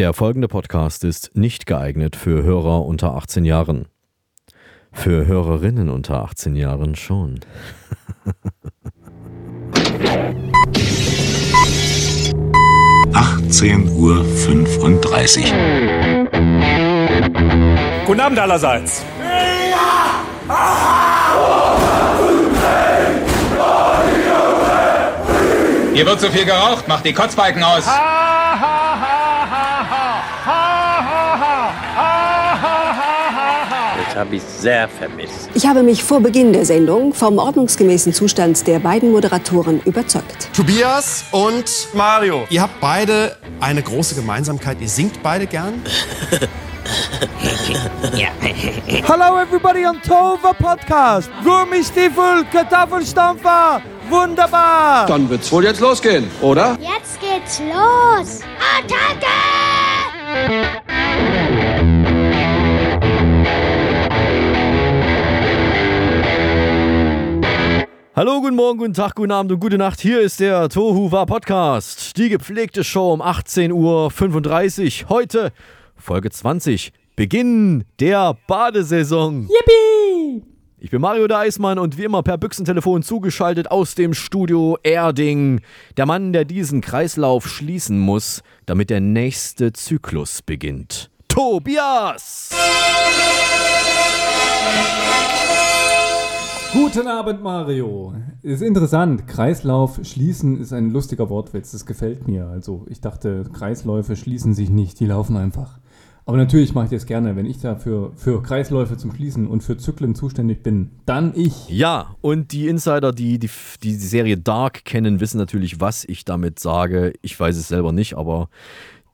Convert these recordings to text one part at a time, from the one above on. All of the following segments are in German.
Der folgende Podcast ist nicht geeignet für Hörer unter 18 Jahren. Für Hörerinnen unter 18 Jahren schon. Achtzehn Uhr. fünfunddreißig. Guten Abend allerseits. Hier wird zu viel geraucht, macht die Kotzbalken aus. Das habe ich sehr vermisst. Ich habe mich vor Beginn der Sendung vom ordnungsgemäßen Zustand der beiden Moderatoren überzeugt. Tobias und Mario. ihr habt beide eine große Gemeinsamkeit. Ihr singt beide gern. Hello everybody on Tova Podcast. Gummistiefel, Kartoffelstampfer. Wunderbar. Dann wird's wohl jetzt losgehen, oder? Jetzt geht's los! Attacke! Hallo, guten Morgen, guten Tag, guten Abend und gute Nacht. Hier ist der Tohu War Podcast. Die gepflegte Show um 18.35 Uhr. Heute Folge 20. Beginn der Badesaison. Yippie. Ich bin Mario der Eismann und wie immer per Büchsentelefon zugeschaltet aus dem Studio Erding. Der Mann, der diesen Kreislauf schließen muss, damit der nächste Zyklus beginnt. Tobias! Guten Abend, Mario. Ist interessant. Kreislauf schließen ist ein lustiger Wortwitz. Das gefällt mir. Also, ich dachte, Kreisläufe schließen sich nicht, die laufen einfach. Aber natürlich mache ich das gerne, wenn ich dafür für Kreisläufe zum Schließen und für Zyklen zuständig bin. Dann ich. Ja, und die Insider, die die, die Serie Dark kennen, wissen natürlich, was ich damit sage. Ich weiß es selber nicht, aber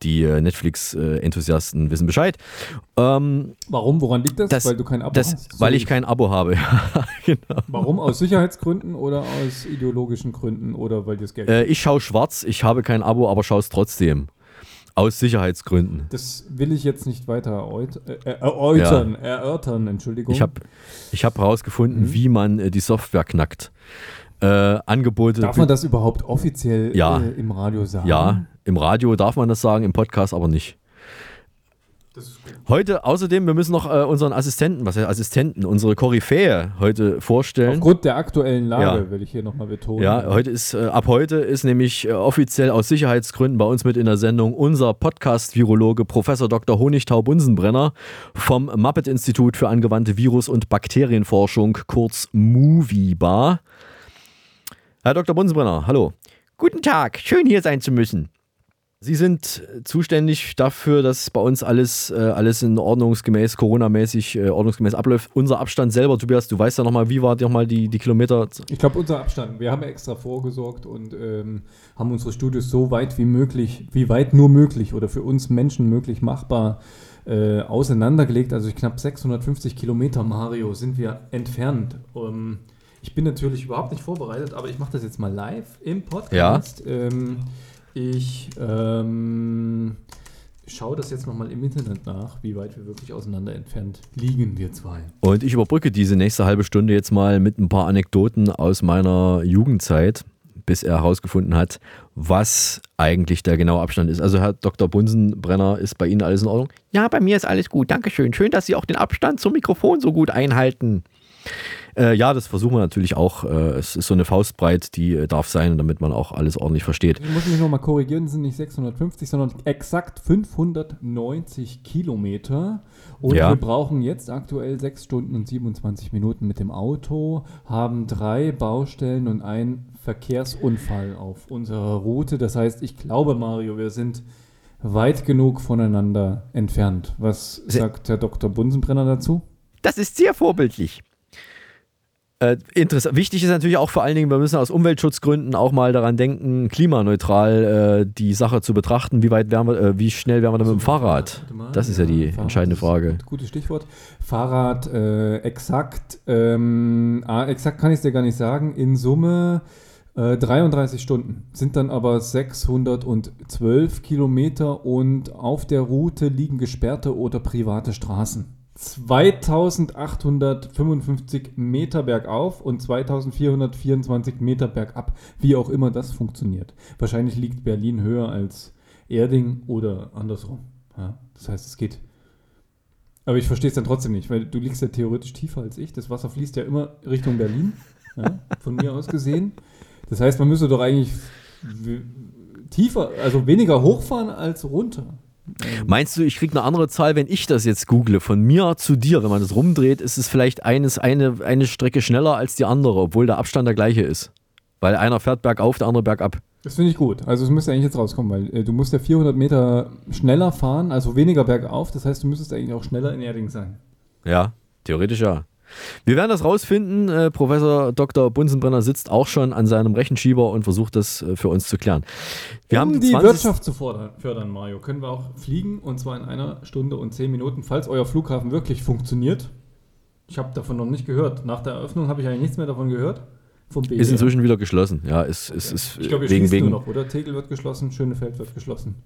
die äh, Netflix-Enthusiasten wissen Bescheid. Ähm, Warum? Woran liegt das? das weil du kein Abo das, hast? So Weil ich kein Abo habe. genau. Warum? Aus Sicherheitsgründen oder aus ideologischen Gründen oder weil das Geld Äh, ich schaue schwarz, ich habe kein Abo, aber schaue es trotzdem. Aus Sicherheitsgründen. Das will ich jetzt nicht weiter erläut äh, erläutern, erörtern, Entschuldigung. Ich habe ich hab herausgefunden, Mhm. wie man äh, die Software knackt. Äh, Angebote. Darf man das überhaupt offiziell Ja. äh, im Radio sagen? Ja, im Radio darf man das sagen, im Podcast aber nicht. Heute außerdem, wir müssen noch äh, unseren Assistenten, was heißt Assistenten, unsere Koryphäe heute vorstellen. Aufgrund der aktuellen Lage Ja. will ich hier nochmal betonen. Ja, heute ist, äh, ab heute ist nämlich äh, offiziell aus Sicherheitsgründen bei uns mit in der Sendung unser Podcast-Virologe Professor Dr. Honigtau Bunsenbrenner vom Muppet-Institut für angewandte Virus- und Bakterienforschung, kurz MovieBar. Herr Dr. Bunsenbrenner, hallo. Guten Tag, schön hier sein zu müssen. Sie sind äh, zuständig dafür, dass bei uns alles, äh, alles in ordnungsgemäß, Corona-mäßig äh, ordnungsgemäß abläuft. Unser Abstand selber, Tobias, du weißt ja nochmal, wie war nochmal die, die Kilometer? Ich glaube, unser Abstand. Wir haben extra vorgesorgt und ähm, haben unsere Studios so weit wie möglich, wie weit nur möglich oder für uns Menschen möglich machbar äh, auseinandergelegt. Also knapp 650 Kilometer, Mario, sind wir entfernt. Ähm, ich bin natürlich überhaupt nicht vorbereitet, aber ich mache das jetzt mal live im Podcast. Ähm, ich ähm, schaue das jetzt nochmal im Internet nach, wie weit wir wirklich auseinander entfernt liegen, wir zwei. Und ich überbrücke diese nächste halbe Stunde jetzt mal mit ein paar Anekdoten aus meiner Jugendzeit, bis er herausgefunden hat, was eigentlich der genaue Abstand ist. Also Herr Dr. Bunsenbrenner, ist bei Ihnen alles in Ordnung? Ja, bei mir ist alles gut. Dankeschön. Schön, dass Sie auch den Abstand zum Mikrofon so gut einhalten. Äh, ja, das versuchen wir natürlich auch. Äh, es ist so eine Faustbreit, die äh, darf sein, damit man auch alles ordentlich versteht. Ich muss mich nochmal korrigieren, es sind nicht 650, sondern exakt 590 Kilometer. Und Ja. wir brauchen jetzt aktuell 6 Stunden und 27 Minuten mit dem Auto, haben drei Baustellen und einen Verkehrsunfall auf unserer Route. Das heißt, ich glaube, Mario, wir sind weit genug voneinander entfernt. Was Se- sagt Herr Dr. Bunsenbrenner dazu? Das ist sehr vorbildlich. Äh, interessant. Wichtig ist natürlich auch vor allen Dingen, wir müssen aus Umweltschutzgründen auch mal daran denken, klimaneutral äh, die Sache zu betrachten. Wie weit wären wir, äh, wie schnell wären wir denn mit dem Fahrrad? Warte mal, Das ist ja die Fahrrad entscheidende Frage. Gutes Stichwort. Fahrrad, äh, exakt, ähm, ah, exakt kann ich es dir gar nicht sagen. In Summe äh, 33 Stunden. Sind dann aber 612 Kilometer und auf der Route liegen gesperrte oder private Straßen. 2855 Meter bergauf und 2424 Meter bergab, wie auch immer das funktioniert. Wahrscheinlich liegt Berlin höher als Erding oder andersrum. Ja, das heißt, es geht. Aber ich verstehe es dann trotzdem nicht, weil du liegst ja theoretisch tiefer als ich. Das Wasser fließt ja immer Richtung Berlin, ja, von mir aus gesehen. Das heißt, man müsste doch eigentlich tiefer, also weniger hochfahren als runter. Meinst du, ich kriege eine andere Zahl, wenn ich das jetzt google? Von mir zu dir, wenn man das rumdreht, ist es vielleicht eines, eine, eine Strecke schneller als die andere, obwohl der Abstand der gleiche ist. Weil einer fährt bergauf, der andere bergab. Das finde ich gut. Also es müsste eigentlich jetzt rauskommen, weil äh, du musst ja 400 Meter schneller fahren, also weniger bergauf. Das heißt, du müsstest eigentlich auch schneller in Erding sein. Ja, theoretisch ja. Wir werden das rausfinden. Äh, Professor Dr. Bunsenbrenner sitzt auch schon an seinem Rechenschieber und versucht das äh, für uns zu klären. Wir um haben die 20 Wirtschaft zu fordern, fördern, Mario, können wir auch fliegen und zwar in einer Stunde und zehn Minuten, falls euer Flughafen wirklich funktioniert. Ich habe davon noch nicht gehört. Nach der Eröffnung habe ich eigentlich nichts mehr davon gehört. Ist inzwischen wieder geschlossen. Ja, ist, ist, ist Ich glaube, wegen, wegen, nur noch, oder? Tegel wird geschlossen, Schönefeld wird geschlossen.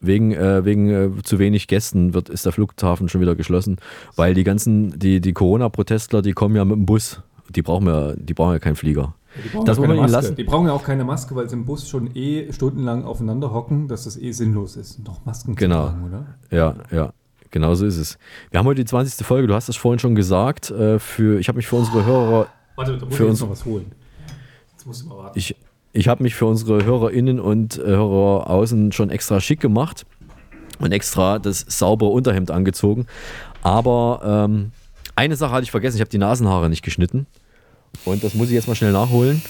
Wegen, äh, wegen äh, zu wenig Gästen wird, ist der Flughafen schon wieder geschlossen, weil die ganzen, die, die Corona-Protestler, die kommen ja mit dem Bus. Die brauchen ja, die brauchen ja keinen Flieger. Die brauchen, Das keine Maske. lassen. die brauchen ja auch keine Maske, weil sie im Bus schon eh stundenlang aufeinander hocken, dass das eh sinnlos ist, noch Masken Genau. zu tragen, oder? Ja, ja. Genau so ist es. Wir haben heute die 20. Folge, du hast es vorhin schon gesagt. Äh, für, ich habe mich für unsere Hörer Warte, da muss Für ich uns- noch was holen. Jetzt musst du mal warten. Ich, ich habe mich für unsere HörerInnen und äh, Hörer außen schon extra schick gemacht und extra das saubere Unterhemd angezogen. Aber ähm, eine Sache hatte ich vergessen, ich habe die Nasenhaare nicht geschnitten. Und das muss ich jetzt mal schnell nachholen.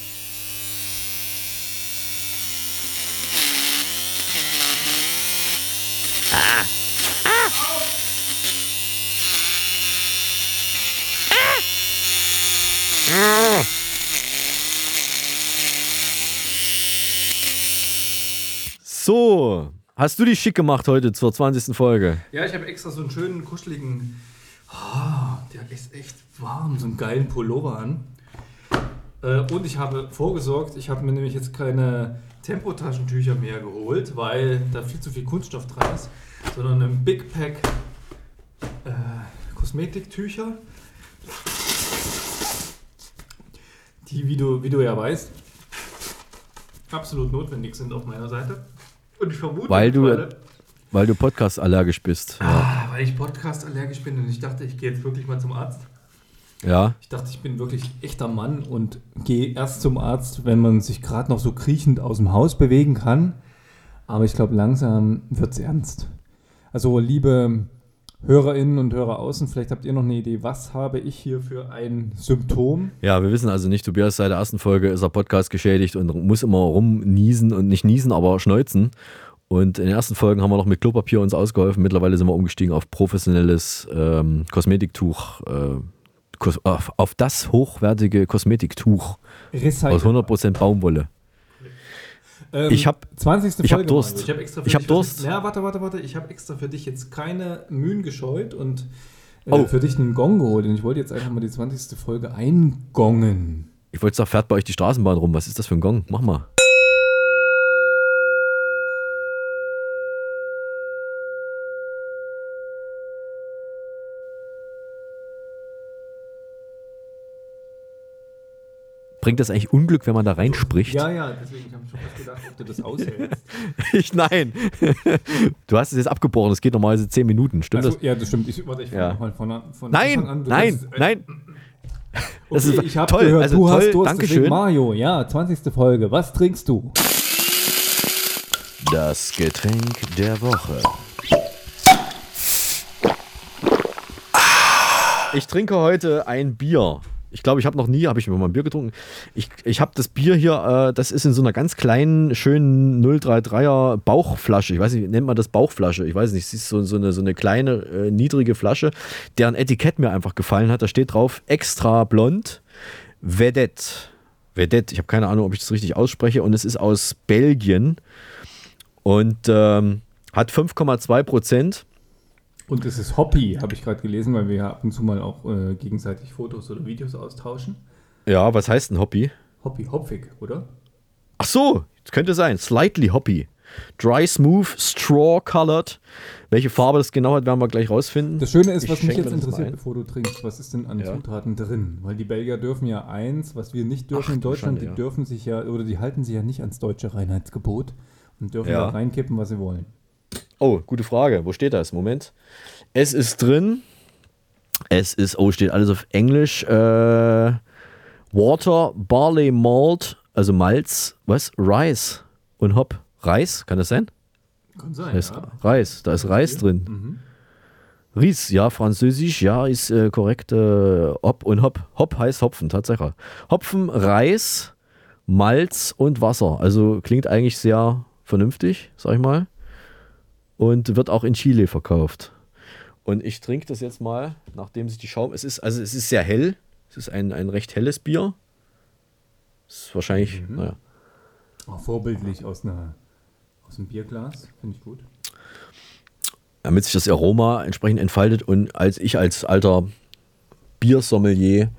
So, hast du die schick gemacht heute zur 20. Folge? Ja, ich habe extra so einen schönen, kuscheligen. Ah, der ist echt warm, so einen geilen Pullover an. Äh, und ich habe vorgesorgt, ich habe mir nämlich jetzt keine Tempotaschentücher mehr geholt, weil da viel zu viel Kunststoff dran ist, sondern ein Big Pack äh, Kosmetiktücher. Die, wie du, wie du ja weißt, absolut notwendig sind auf meiner Seite. Und ich vermute, Weil du- mittlerweile- Weil du Podcast allergisch bist. Ah, weil ich Podcast allergisch bin und ich dachte, ich gehe jetzt wirklich mal zum Arzt. ja. Ich dachte, ich bin wirklich echter Mann und gehe erst zum Arzt, wenn man sich gerade noch so kriechend aus dem Haus bewegen kann. Aber ich glaube, langsam wird es ernst. Also, liebe Hörerinnen und Hörer außen, vielleicht habt ihr noch eine Idee, was habe ich hier für ein Symptom? Ja, wir wissen also nicht, Tobias seit der ersten Folge ist er Podcast geschädigt und muss immer rumniesen und nicht niesen, aber schneuzen. Und in den ersten Folgen haben wir noch mit Klopapier uns ausgeholfen. Mittlerweile sind wir umgestiegen auf professionelles ähm, Kosmetiktuch. Äh, Kos auf, auf das hochwertige Kosmetiktuch Recycle. aus 100% Baumwolle. Ähm, Ich hab- 20. ich hab Folge, Durst. Ich habe extra für Ich hab dich- Durst. Ja, warte, warte, warte. Ich habe extra für dich jetzt keine Mühen gescheut und äh, Oh. für dich einen Gong geholt. Und ich wollte jetzt einfach mal die 20. Folge eingongen. Ich wollte sagen, fährt bei euch die Straßenbahn rum. Was ist das für ein Gong? Mach mal. Bringt das eigentlich Unglück, wenn man da reinspricht? Ja, ja, deswegen habe ich schon fast gedacht, ob du das aushältst. Ich, nein. Du hast es jetzt abgebrochen. Es geht normalerweise 10 Minuten. Stimmt Also, das? ja, das stimmt. Ich, warte, ich Ja. nochmal von, von Nein, Anfang an. Du nein, kannst- äh, nein. Das Okay, ist ich habe toll, gehört, also du toll, hast Durst. Dankeschön. Mario, ja, 20. Folge. Was trinkst du? Das Getränk der Woche. Ich trinke heute ein Bier. Ich glaube, ich habe noch nie, habe ich mir mal ein Bier getrunken. Ich, ich habe das Bier hier, äh, das ist in so einer ganz kleinen, schönen 033er Bauchflasche. Ich weiß nicht, nennt man das Bauchflasche? Ich weiß nicht, es ist so, so, eine, so eine kleine, äh, niedrige Flasche, deren Etikett mir einfach gefallen hat. Da steht drauf, extra blond, Vedette. Vedette, ich habe keine Ahnung, ob ich das richtig ausspreche. Und es ist aus Belgien und ähm, hat 5,2 Prozent. Und es ist Hoppy, habe ich gerade gelesen, weil wir ja ab und zu mal auch äh, gegenseitig Fotos oder Videos austauschen. Ja, was heißt ein Hoppy? Hoppy, hopfig, oder? Ach so, könnte sein. Slightly Hoppy. Dry Smooth, Straw Colored. Welche Farbe das genau hat, werden wir gleich rausfinden. Das Schöne ist, Ich was mich jetzt interessiert, bevor du trinkst, was ist denn an Ja. Zutaten drin? Weil die Belgier dürfen ja eins, was wir nicht dürfen Ach, in Deutschland, Schande, die ja. dürfen sich ja, oder die halten sich ja nicht ans deutsche Reinheitsgebot und dürfen Ja. da reinkippen, was sie wollen. Oh, gute Frage. Wo steht das? Moment. Es ist drin. Es ist, oh, steht alles auf Englisch. Äh, Water, Barley Malt, also Malz, was? Rice und Hop. Reis, kann das sein? Kann sein. Da ist ja. Reis, da ist Reis drin. Mhm. Ries, ja, französisch, ja, ist äh, korrekt. Äh, Hop und Hop. Hop heißt Hopfen, Tatsache. Hopfen, Reis, Malz und Wasser. Also klingt eigentlich sehr vernünftig, sag ich mal. Und wird auch in Chile verkauft. Und ich trinke das jetzt mal, nachdem sich die Schaum. Es ist, also es ist sehr hell. Es ist ein, ein recht helles Bier. Es ist wahrscheinlich, Mhm. naja. Auch vorbildlich aus, einer, aus einem Bierglas. Finde ich gut. damit sich das Aroma entsprechend entfaltet und als ich als alter Biersommelier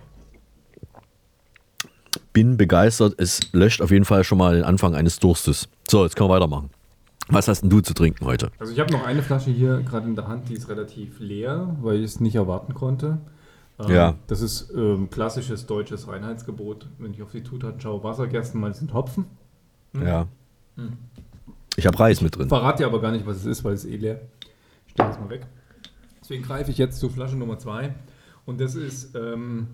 bin begeistert, es löscht auf jeden Fall schon mal den Anfang eines Durstes. So, jetzt können wir weitermachen. Was hast denn du zu trinken heute? Also ich habe noch eine Flasche hier gerade in der Hand, die ist relativ leer, weil ich es nicht erwarten konnte. Ähm, Ja. Das ist ähm, klassisches deutsches Reinheitsgebot. Wenn ich auf die Zutaten schaue, Wasser, Gerstenmalz und Hopfen. Ja. Ich habe Reis mit drin. Verrate dir aber gar nicht, was es ist, weil es ist eh leer. Ich stelle das mal weg. Deswegen greife ich jetzt zu Flasche Nummer 2. Und das ist, ähm,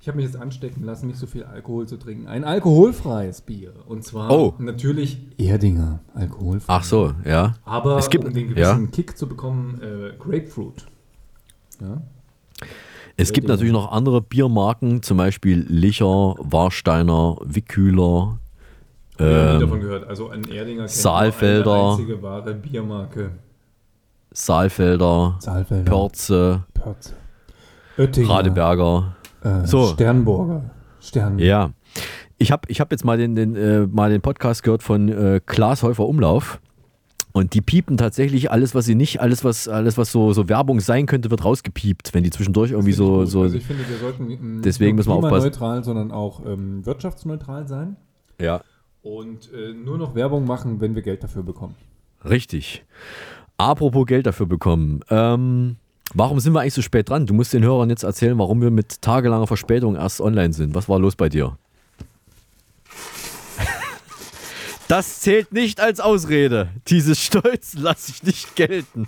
ich habe mich jetzt anstecken lassen, nicht so viel Alkohol zu trinken. Ein alkoholfreies Bier. Und zwar Oh. natürlich Erdinger alkoholfrei. Ach so, ja. Aber Es gibt- um den ja. gewissen Kick zu bekommen, äh, Grapefruit. Ja. Es gibt natürlich noch andere Biermarken, zum Beispiel Licher, Warsteiner, Wickhühler. Wir haben nie Ähm, davon gehört. Also ein Erdinger kennt Saalfelder. eine einzige wahre Biermarke. Saalfelder, Saalfelder. Pörze, Pörze. Oettinger. Radeberger. Äh, So. Sternburger. Stern. Ja. Ich habe ich hab jetzt mal den, den, äh, mal den Podcast gehört von äh, Klaas Häufer Umlauf. Und die piepen tatsächlich alles, was sie nicht, alles, was, alles, was so, so Werbung sein könnte, wird rausgepiept, wenn die zwischendurch irgendwie so. gut. so also ich finde, wir sollten ähm, Deswegen nicht müssen wir nur aufpassen. klimaneutral, sondern auch ähm, wirtschaftsneutral sein ja, und äh, nur noch Werbung machen, wenn wir Geld dafür bekommen. richtig. Apropos Geld dafür bekommen. Ähm, warum sind wir eigentlich so spät dran? Du musst den Hörern jetzt erzählen, warum wir mit tagelanger Verspätung erst online sind. Was war los bei dir? Das zählt nicht als Ausrede. Dieses Stolz lasse ich nicht gelten.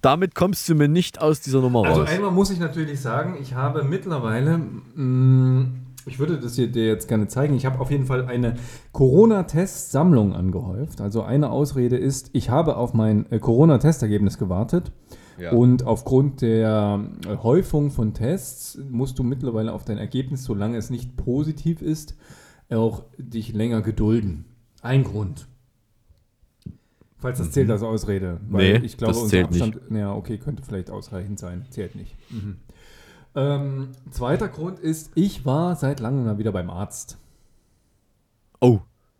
Damit kommst du mir nicht aus dieser Nummer Also raus. einmal muss ich natürlich sagen, ich habe mittlerweile, mh, ich würde das hier dir jetzt gerne zeigen, ich habe auf jeden Fall eine Corona-Test-Sammlung angehäuft. Also eine Ausrede ist, ich habe auf mein äh, Corona-Testergebnis gewartet. Ja. Und aufgrund der Häufung von Tests musst du mittlerweile auf dein Ergebnis, solange es nicht positiv ist, auch dich länger gedulden. Ein Grund. Falls das zählt als Ausrede. Weil Nee, ich glaube, das unser zählt nicht. Abstand, ja, okay, könnte vielleicht ausreichend sein. Zählt nicht. Mhm. Ähm, zweiter Grund ist, ich war seit langem mal wieder beim Arzt. Oh,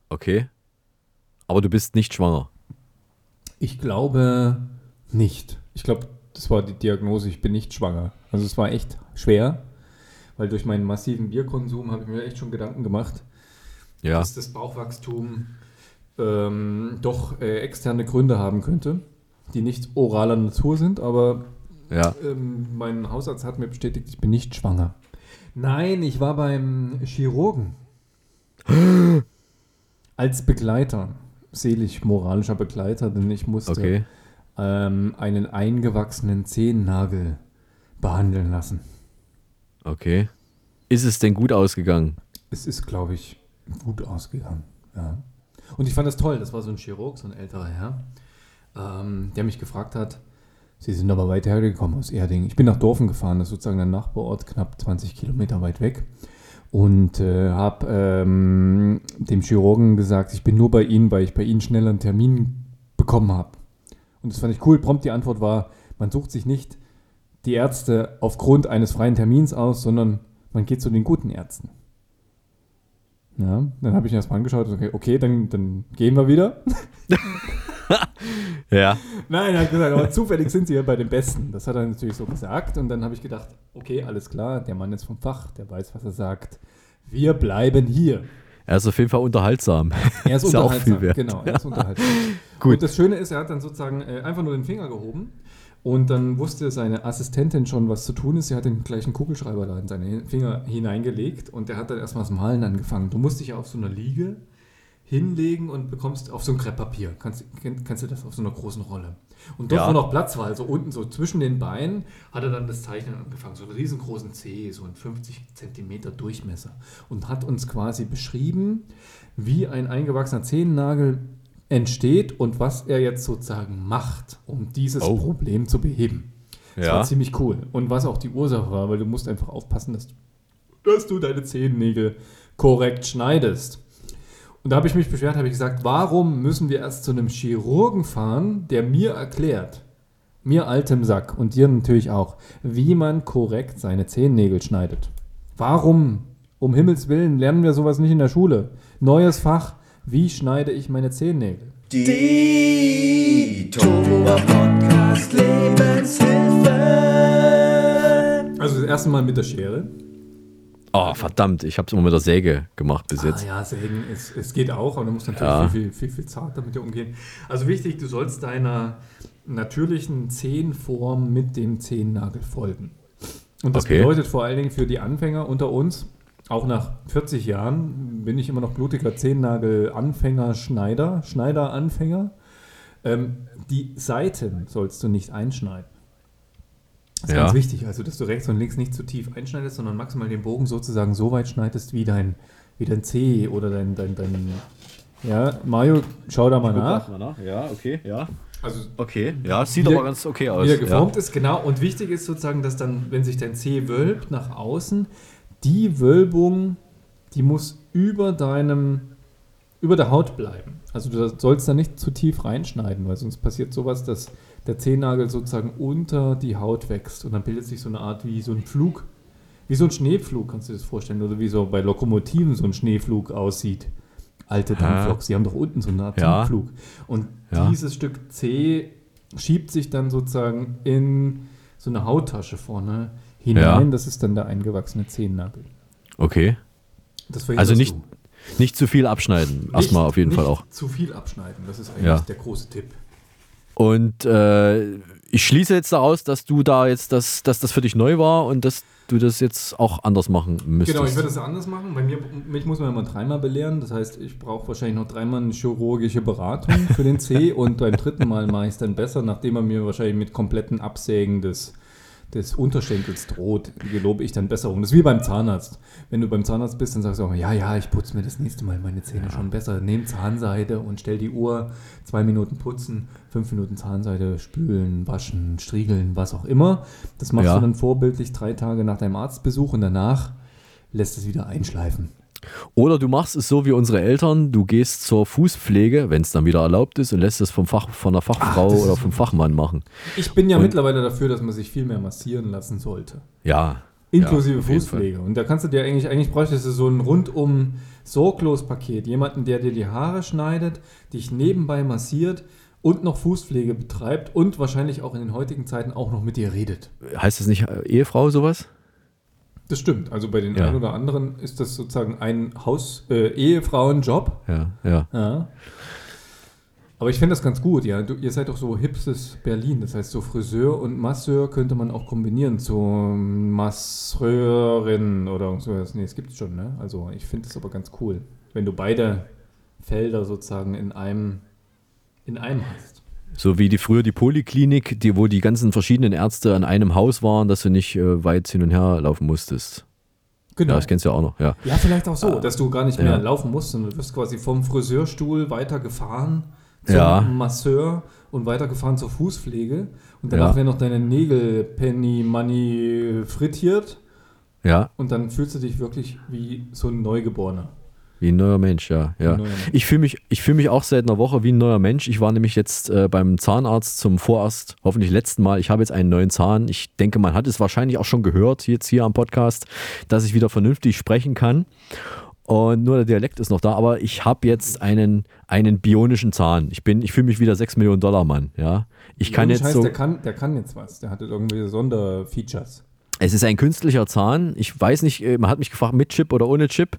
okay. Aber du bist nicht schwanger. Ich glaube nicht. Ich glaube, das war die Diagnose, ich bin nicht schwanger. Also es war echt schwer, weil durch meinen massiven Bierkonsum habe ich mir echt schon Gedanken gemacht, Ja. dass das Bauchwachstum ähm, doch äh, externe Gründe haben könnte, die nicht oraler Natur sind, aber Ja. ähm, mein Hausarzt hat mir bestätigt, ich bin nicht schwanger. Nein, ich war beim Chirurgen. Als Begleiter, seelisch-moralischer Begleiter, denn ich musste Okay. Ähm, einen eingewachsenen Zehennagel behandeln lassen. Okay. Ist es denn gut ausgegangen? Es ist, glaube ich, gut ausgegangen. Ja. Und ich fand das toll. Das war so ein Chirurg, so ein älterer Herr, ähm, der mich gefragt hat, Sie sind aber weit hergekommen aus Erding. Ich bin nach Dorfen gefahren, das ist sozusagen ein Nachbarort, knapp 20 Kilometer weit weg. Und äh, habe ähm, dem Chirurgen gesagt, ich bin nur bei Ihnen, weil ich bei Ihnen schneller einen Termin bekommen habe. Und das fand ich cool. Prompt die Antwort war, man sucht sich nicht die Ärzte aufgrund eines freien Termins aus, sondern man geht zu den guten Ärzten. Ja, dann habe ich ihn erstmal angeschaut und okay, okay dann, dann gehen wir wieder. Ja. Nein, er hat gesagt, aber zufällig sind sie ja bei den Besten. Das hat er natürlich so gesagt. Und dann habe ich gedacht, okay, alles klar, der Mann ist vom Fach, der weiß, was er sagt. Wir bleiben hier. Er ist auf jeden Fall unterhaltsam. Er ist, Ist unterhaltsam. viel wert. Genau, er ist unterhaltsam. Gut. Und das Schöne ist, er hat dann sozusagen äh, einfach nur den Finger gehoben und dann wusste seine Assistentin schon, was zu tun ist. Sie hat den gleichen Kugelschreiber da in seine Finger hineingelegt und der hat dann erstmal das Malen angefangen. Du musst dich ja auf so einer Liege hinlegen und bekommst auf so ein Krepppapier. Kannst, kannst du das auf so einer großen Rolle. Und dort, Ja. wo noch Platz war, also unten so zwischen den Beinen, hat er dann das Zeichnen angefangen. So einen riesengroßen C, so einen 50 Zentimeter Durchmesser. Und hat uns quasi beschrieben, wie ein eingewachsener Zehennagel entsteht und was er jetzt sozusagen macht, um dieses Oh. Problem zu beheben. Das Ja. war ziemlich cool. Und was auch die Ursache war, weil du musst einfach aufpassen, dass, dass du deine Zehennägel korrekt schneidest. Und da habe ich mich beschwert, habe ich gesagt, warum müssen wir erst zu einem Chirurgen fahren, der mir erklärt, mir altem Sack und dir natürlich auch, wie man korrekt seine Zehennägel schneidet. Warum, um Himmels Willen, lernen wir sowas nicht in der Schule? Neues Fach, wie schneide ich meine Zehennägel? Die Tohuwa Podcast Lebenshilfe. Also das erste Mal mit der Schere. Oh, verdammt, ich habe es immer mit der Säge gemacht bis jetzt. Ah ja, Sägen, es, es geht auch, aber du musst natürlich Ja. viel, viel, viel, viel zarter mit dir umgehen. Also wichtig, du sollst deiner natürlichen Zehenform mit dem Zehennagel folgen. Und das Okay. bedeutet vor allen Dingen für die Anfänger unter uns, auch nach 40 Jahren bin ich immer noch blutiger Zehennagel-Anfänger, Schneider, Schneider-Anfänger. Ähm, die Seiten sollst du nicht einschneiden. Das ist Ja. ganz wichtig, also dass du rechts und links nicht zu tief einschneidest, sondern maximal den Bogen sozusagen so weit schneidest wie dein, wie dein C oder dein, dein, dein ja, Mario, schau da mal nach. Ja, okay, ja. Also Okay, ja, sieht aber er- ganz okay aus. wie er geformt ja. ist, genau. Und wichtig ist sozusagen, dass dann, wenn sich dein C wölbt nach außen, die Wölbung, die muss über deinem, über der Haut bleiben. Also du sollst da nicht zu tief reinschneiden, weil sonst passiert sowas, dass der Zehennagel sozusagen unter die Haut wächst und dann bildet sich so eine Art wie so ein Flug, wie so ein Schneeflug, kannst du dir das vorstellen, oder wie so bei Lokomotiven so ein Schneeflug aussieht. Alte Dampfloks, die haben doch unten so eine Art Ja. Flug. Und Ja. dieses Stück C schiebt sich dann sozusagen in so eine Hauttasche vorne hinein. Ja. Das ist dann der eingewachsene Zehennagel. Okay. Das Also nicht, du. nicht zu viel abschneiden. Erstmal Nicht- auf jeden Fall auch. Zu viel abschneiden, das ist eigentlich Ja. der große Tipp. Und äh, ich schließe jetzt daraus, dass du da jetzt das, dass das für dich neu war und dass du das jetzt auch anders machen müsstest. Genau, ich werde das anders machen. Bei mir, mich muss man immer dreimal belehren. Das heißt, ich brauche wahrscheinlich noch dreimal eine chirurgische Beratung für den C und beim dritten Mal mache ich es dann besser, nachdem er mir wahrscheinlich mit kompletten Absägen des, des Unterschenkels droht, gelobe ich dann Besserung. Das ist wie beim Zahnarzt. Wenn du beim Zahnarzt bist, dann sagst du auch, ja, ja, ich putze mir das nächste Mal meine Zähne schon besser. Nehm Zahnseide und stell die Uhr, zwei Minuten putzen, fünf Minuten Zahnseide, spülen, waschen, striegeln, was auch immer. Das machst Ja. du dann vorbildlich drei Tage nach deinem Arztbesuch und danach lässt es wieder einschleifen. Oder du machst es so wie unsere Eltern, du gehst zur Fußpflege, wenn es dann wieder erlaubt ist, und lässt es vom Fach, von der Fachfrau ist oder vom Fachmann machen. Ich bin ja Und- mittlerweile dafür, dass man sich viel mehr massieren lassen sollte. Ja. Inklusive ja, Fußpflege. Und da kannst du dir eigentlich, eigentlich bräuchtest du so ein rundum sorglos Paket. Jemanden, der dir die Haare schneidet, dich nebenbei massiert und noch Fußpflege betreibt und wahrscheinlich auch in den heutigen Zeiten auch noch mit dir redet. Heißt das nicht äh, Ehefrau sowas? Das stimmt. Also bei den Ja. einen oder anderen ist das sozusagen ein Haus, äh, Ehefrauenjob. Ja, ja. Ja. Aber ich finde das ganz gut, ja. Du, ihr seid doch so hipses Berlin. Das heißt, so Friseur und Masseur könnte man auch kombinieren zu Masseurin oder so. Nee, es gibt es schon, ne? Also ich finde das aber ganz cool, wenn du beide Felder sozusagen in einem, in einem hast. So wie die früher die Poliklinik, die, wo die ganzen verschiedenen Ärzte an einem Haus waren, dass du nicht äh, weit hin und her laufen musstest. Genau. Ja, das kennst du ja auch noch, ja. Ja, vielleicht auch so, dass du gar nicht mehr Ja. laufen musst, sondern du wirst quasi vom Friseurstuhl weitergefahren zum Ja. Masseur und weitergefahren zur Fußpflege. Und danach Ja. werden noch deine Nägel Penny Money frittiert. Ja, Und dann fühlst du dich wirklich wie so ein Neugeborener. Wie ein neuer Mensch, ja. ja. Mensch. Ich fühle mich, ich fühl mich auch seit einer Woche wie ein neuer Mensch. Ich war nämlich jetzt äh, beim Zahnarzt zum vorerst, hoffentlich letzten Mal. Ich habe jetzt einen neuen Zahn. Ich denke, man hat es wahrscheinlich auch schon gehört, jetzt hier am Podcast, dass ich wieder vernünftig sprechen kann. Und nur der Dialekt ist noch da, aber ich habe jetzt einen, einen bionischen Zahn. Ich bin, ich fühle mich wieder 6 Millionen Dollar Mann, ja. Ich kann jetzt Scheiß, so. der, kann, der kann jetzt was. Der hat irgendwelche Sonderfeatures. Es ist ein künstlicher Zahn. Ich weiß nicht, äh, man hat mich gefragt, mit Chip oder ohne Chip.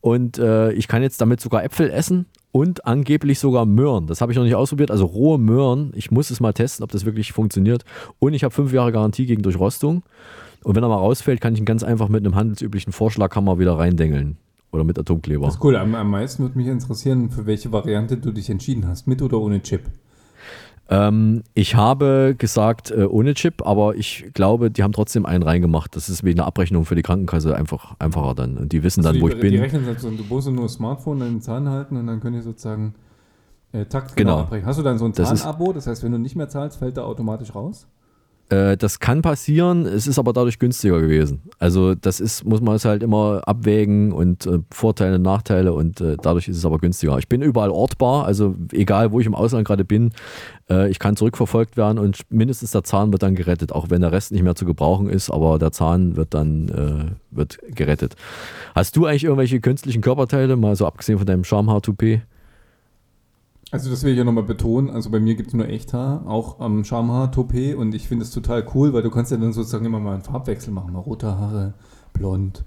Und äh, ich kann jetzt damit sogar Äpfel essen und angeblich sogar Möhren. Das habe ich noch nicht ausprobiert. Also rohe Möhren. Ich muss es mal testen, ob das wirklich funktioniert. Und ich habe fünf Jahre Garantie gegen Durchrostung. Und wenn er mal rausfällt, kann ich ihn ganz einfach mit einem handelsüblichen Vorschlaghammer wieder reindengeln. oder mit Atomkleber. Das ist cool. Am, am meisten würde mich interessieren, für welche Variante du dich entschieden hast. Mit oder ohne Chip? Ähm, ich habe gesagt äh, ohne Chip, aber ich glaube, die haben trotzdem einen reingemacht. Das ist wegen der Abrechnung für die Krankenkasse einfach einfacher dann. Und die wissen Also dann, wo die, ich bin. Die rechnen so, du musst nur Smartphone in den Zahn halten und dann können die sozusagen äh, taktgenau Genau. abrechnen. Hast du dann so ein Das Zahnabo? Das heißt, wenn du nicht mehr zahlst, fällt der automatisch raus? Äh, das kann passieren, es ist aber dadurch günstiger gewesen. Also das ist, muss man es halt immer abwägen und äh, Vorteile, Nachteile und äh, dadurch ist es aber günstiger. Ich bin überall ortbar, also egal wo ich im Ausland gerade bin, äh, ich kann zurückverfolgt werden und mindestens der Zahn wird dann gerettet, auch wenn der Rest nicht mehr zu gebrauchen ist, aber der Zahn wird dann äh, wird gerettet. Hast du eigentlich irgendwelche künstlichen Körperteile, mal so abgesehen von deinem Schamhaar-Toupet? Also das will ich ja nochmal betonen. Also bei mir gibt es nur Echthaar, auch am Schamhaar, Toupet und ich finde es total cool, weil du kannst ja dann sozusagen immer mal einen Farbwechsel machen. Mal rote Haare, blond,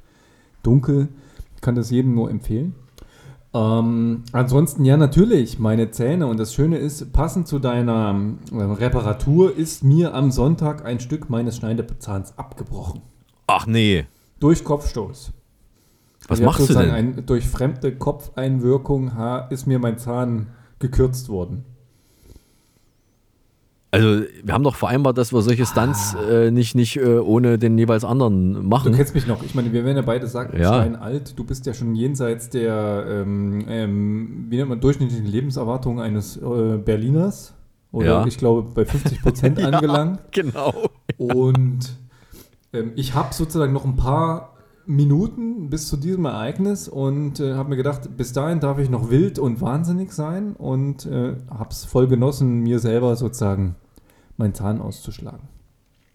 dunkel. Ich kann das jedem nur empfehlen. Ähm, ansonsten ja natürlich meine Zähne und das Schöne ist, passend zu deiner äh, Reparatur ist mir am Sonntag ein Stück meines Schneidezahns abgebrochen. Ach nee. Durch Kopfstoß. Was Ich machst du denn? Ein, durch fremde Kopfeinwirkung ha, ist mir mein Zahn gekürzt worden. Also wir haben doch vereinbart, dass wir solche Stunts äh, nicht, nicht äh, ohne den jeweils anderen machen. Du kennst mich noch. Ich meine, wir werden ja beide sagen, Ja. Stein alt. Du bist ja schon jenseits der, ähm, ähm, wie nennt man, durchschnittlichen Lebenserwartung eines äh, Berliners. Oder Ja. ich glaube bei 50 Prozent Ja, angelangt. Genau. Und ähm, ich habe sozusagen noch ein paar Minuten bis zu diesem Ereignis und äh, habe mir gedacht, bis dahin darf ich noch wild und wahnsinnig sein und äh, habe es voll genossen, mir selber sozusagen meinen Zahn auszuschlagen.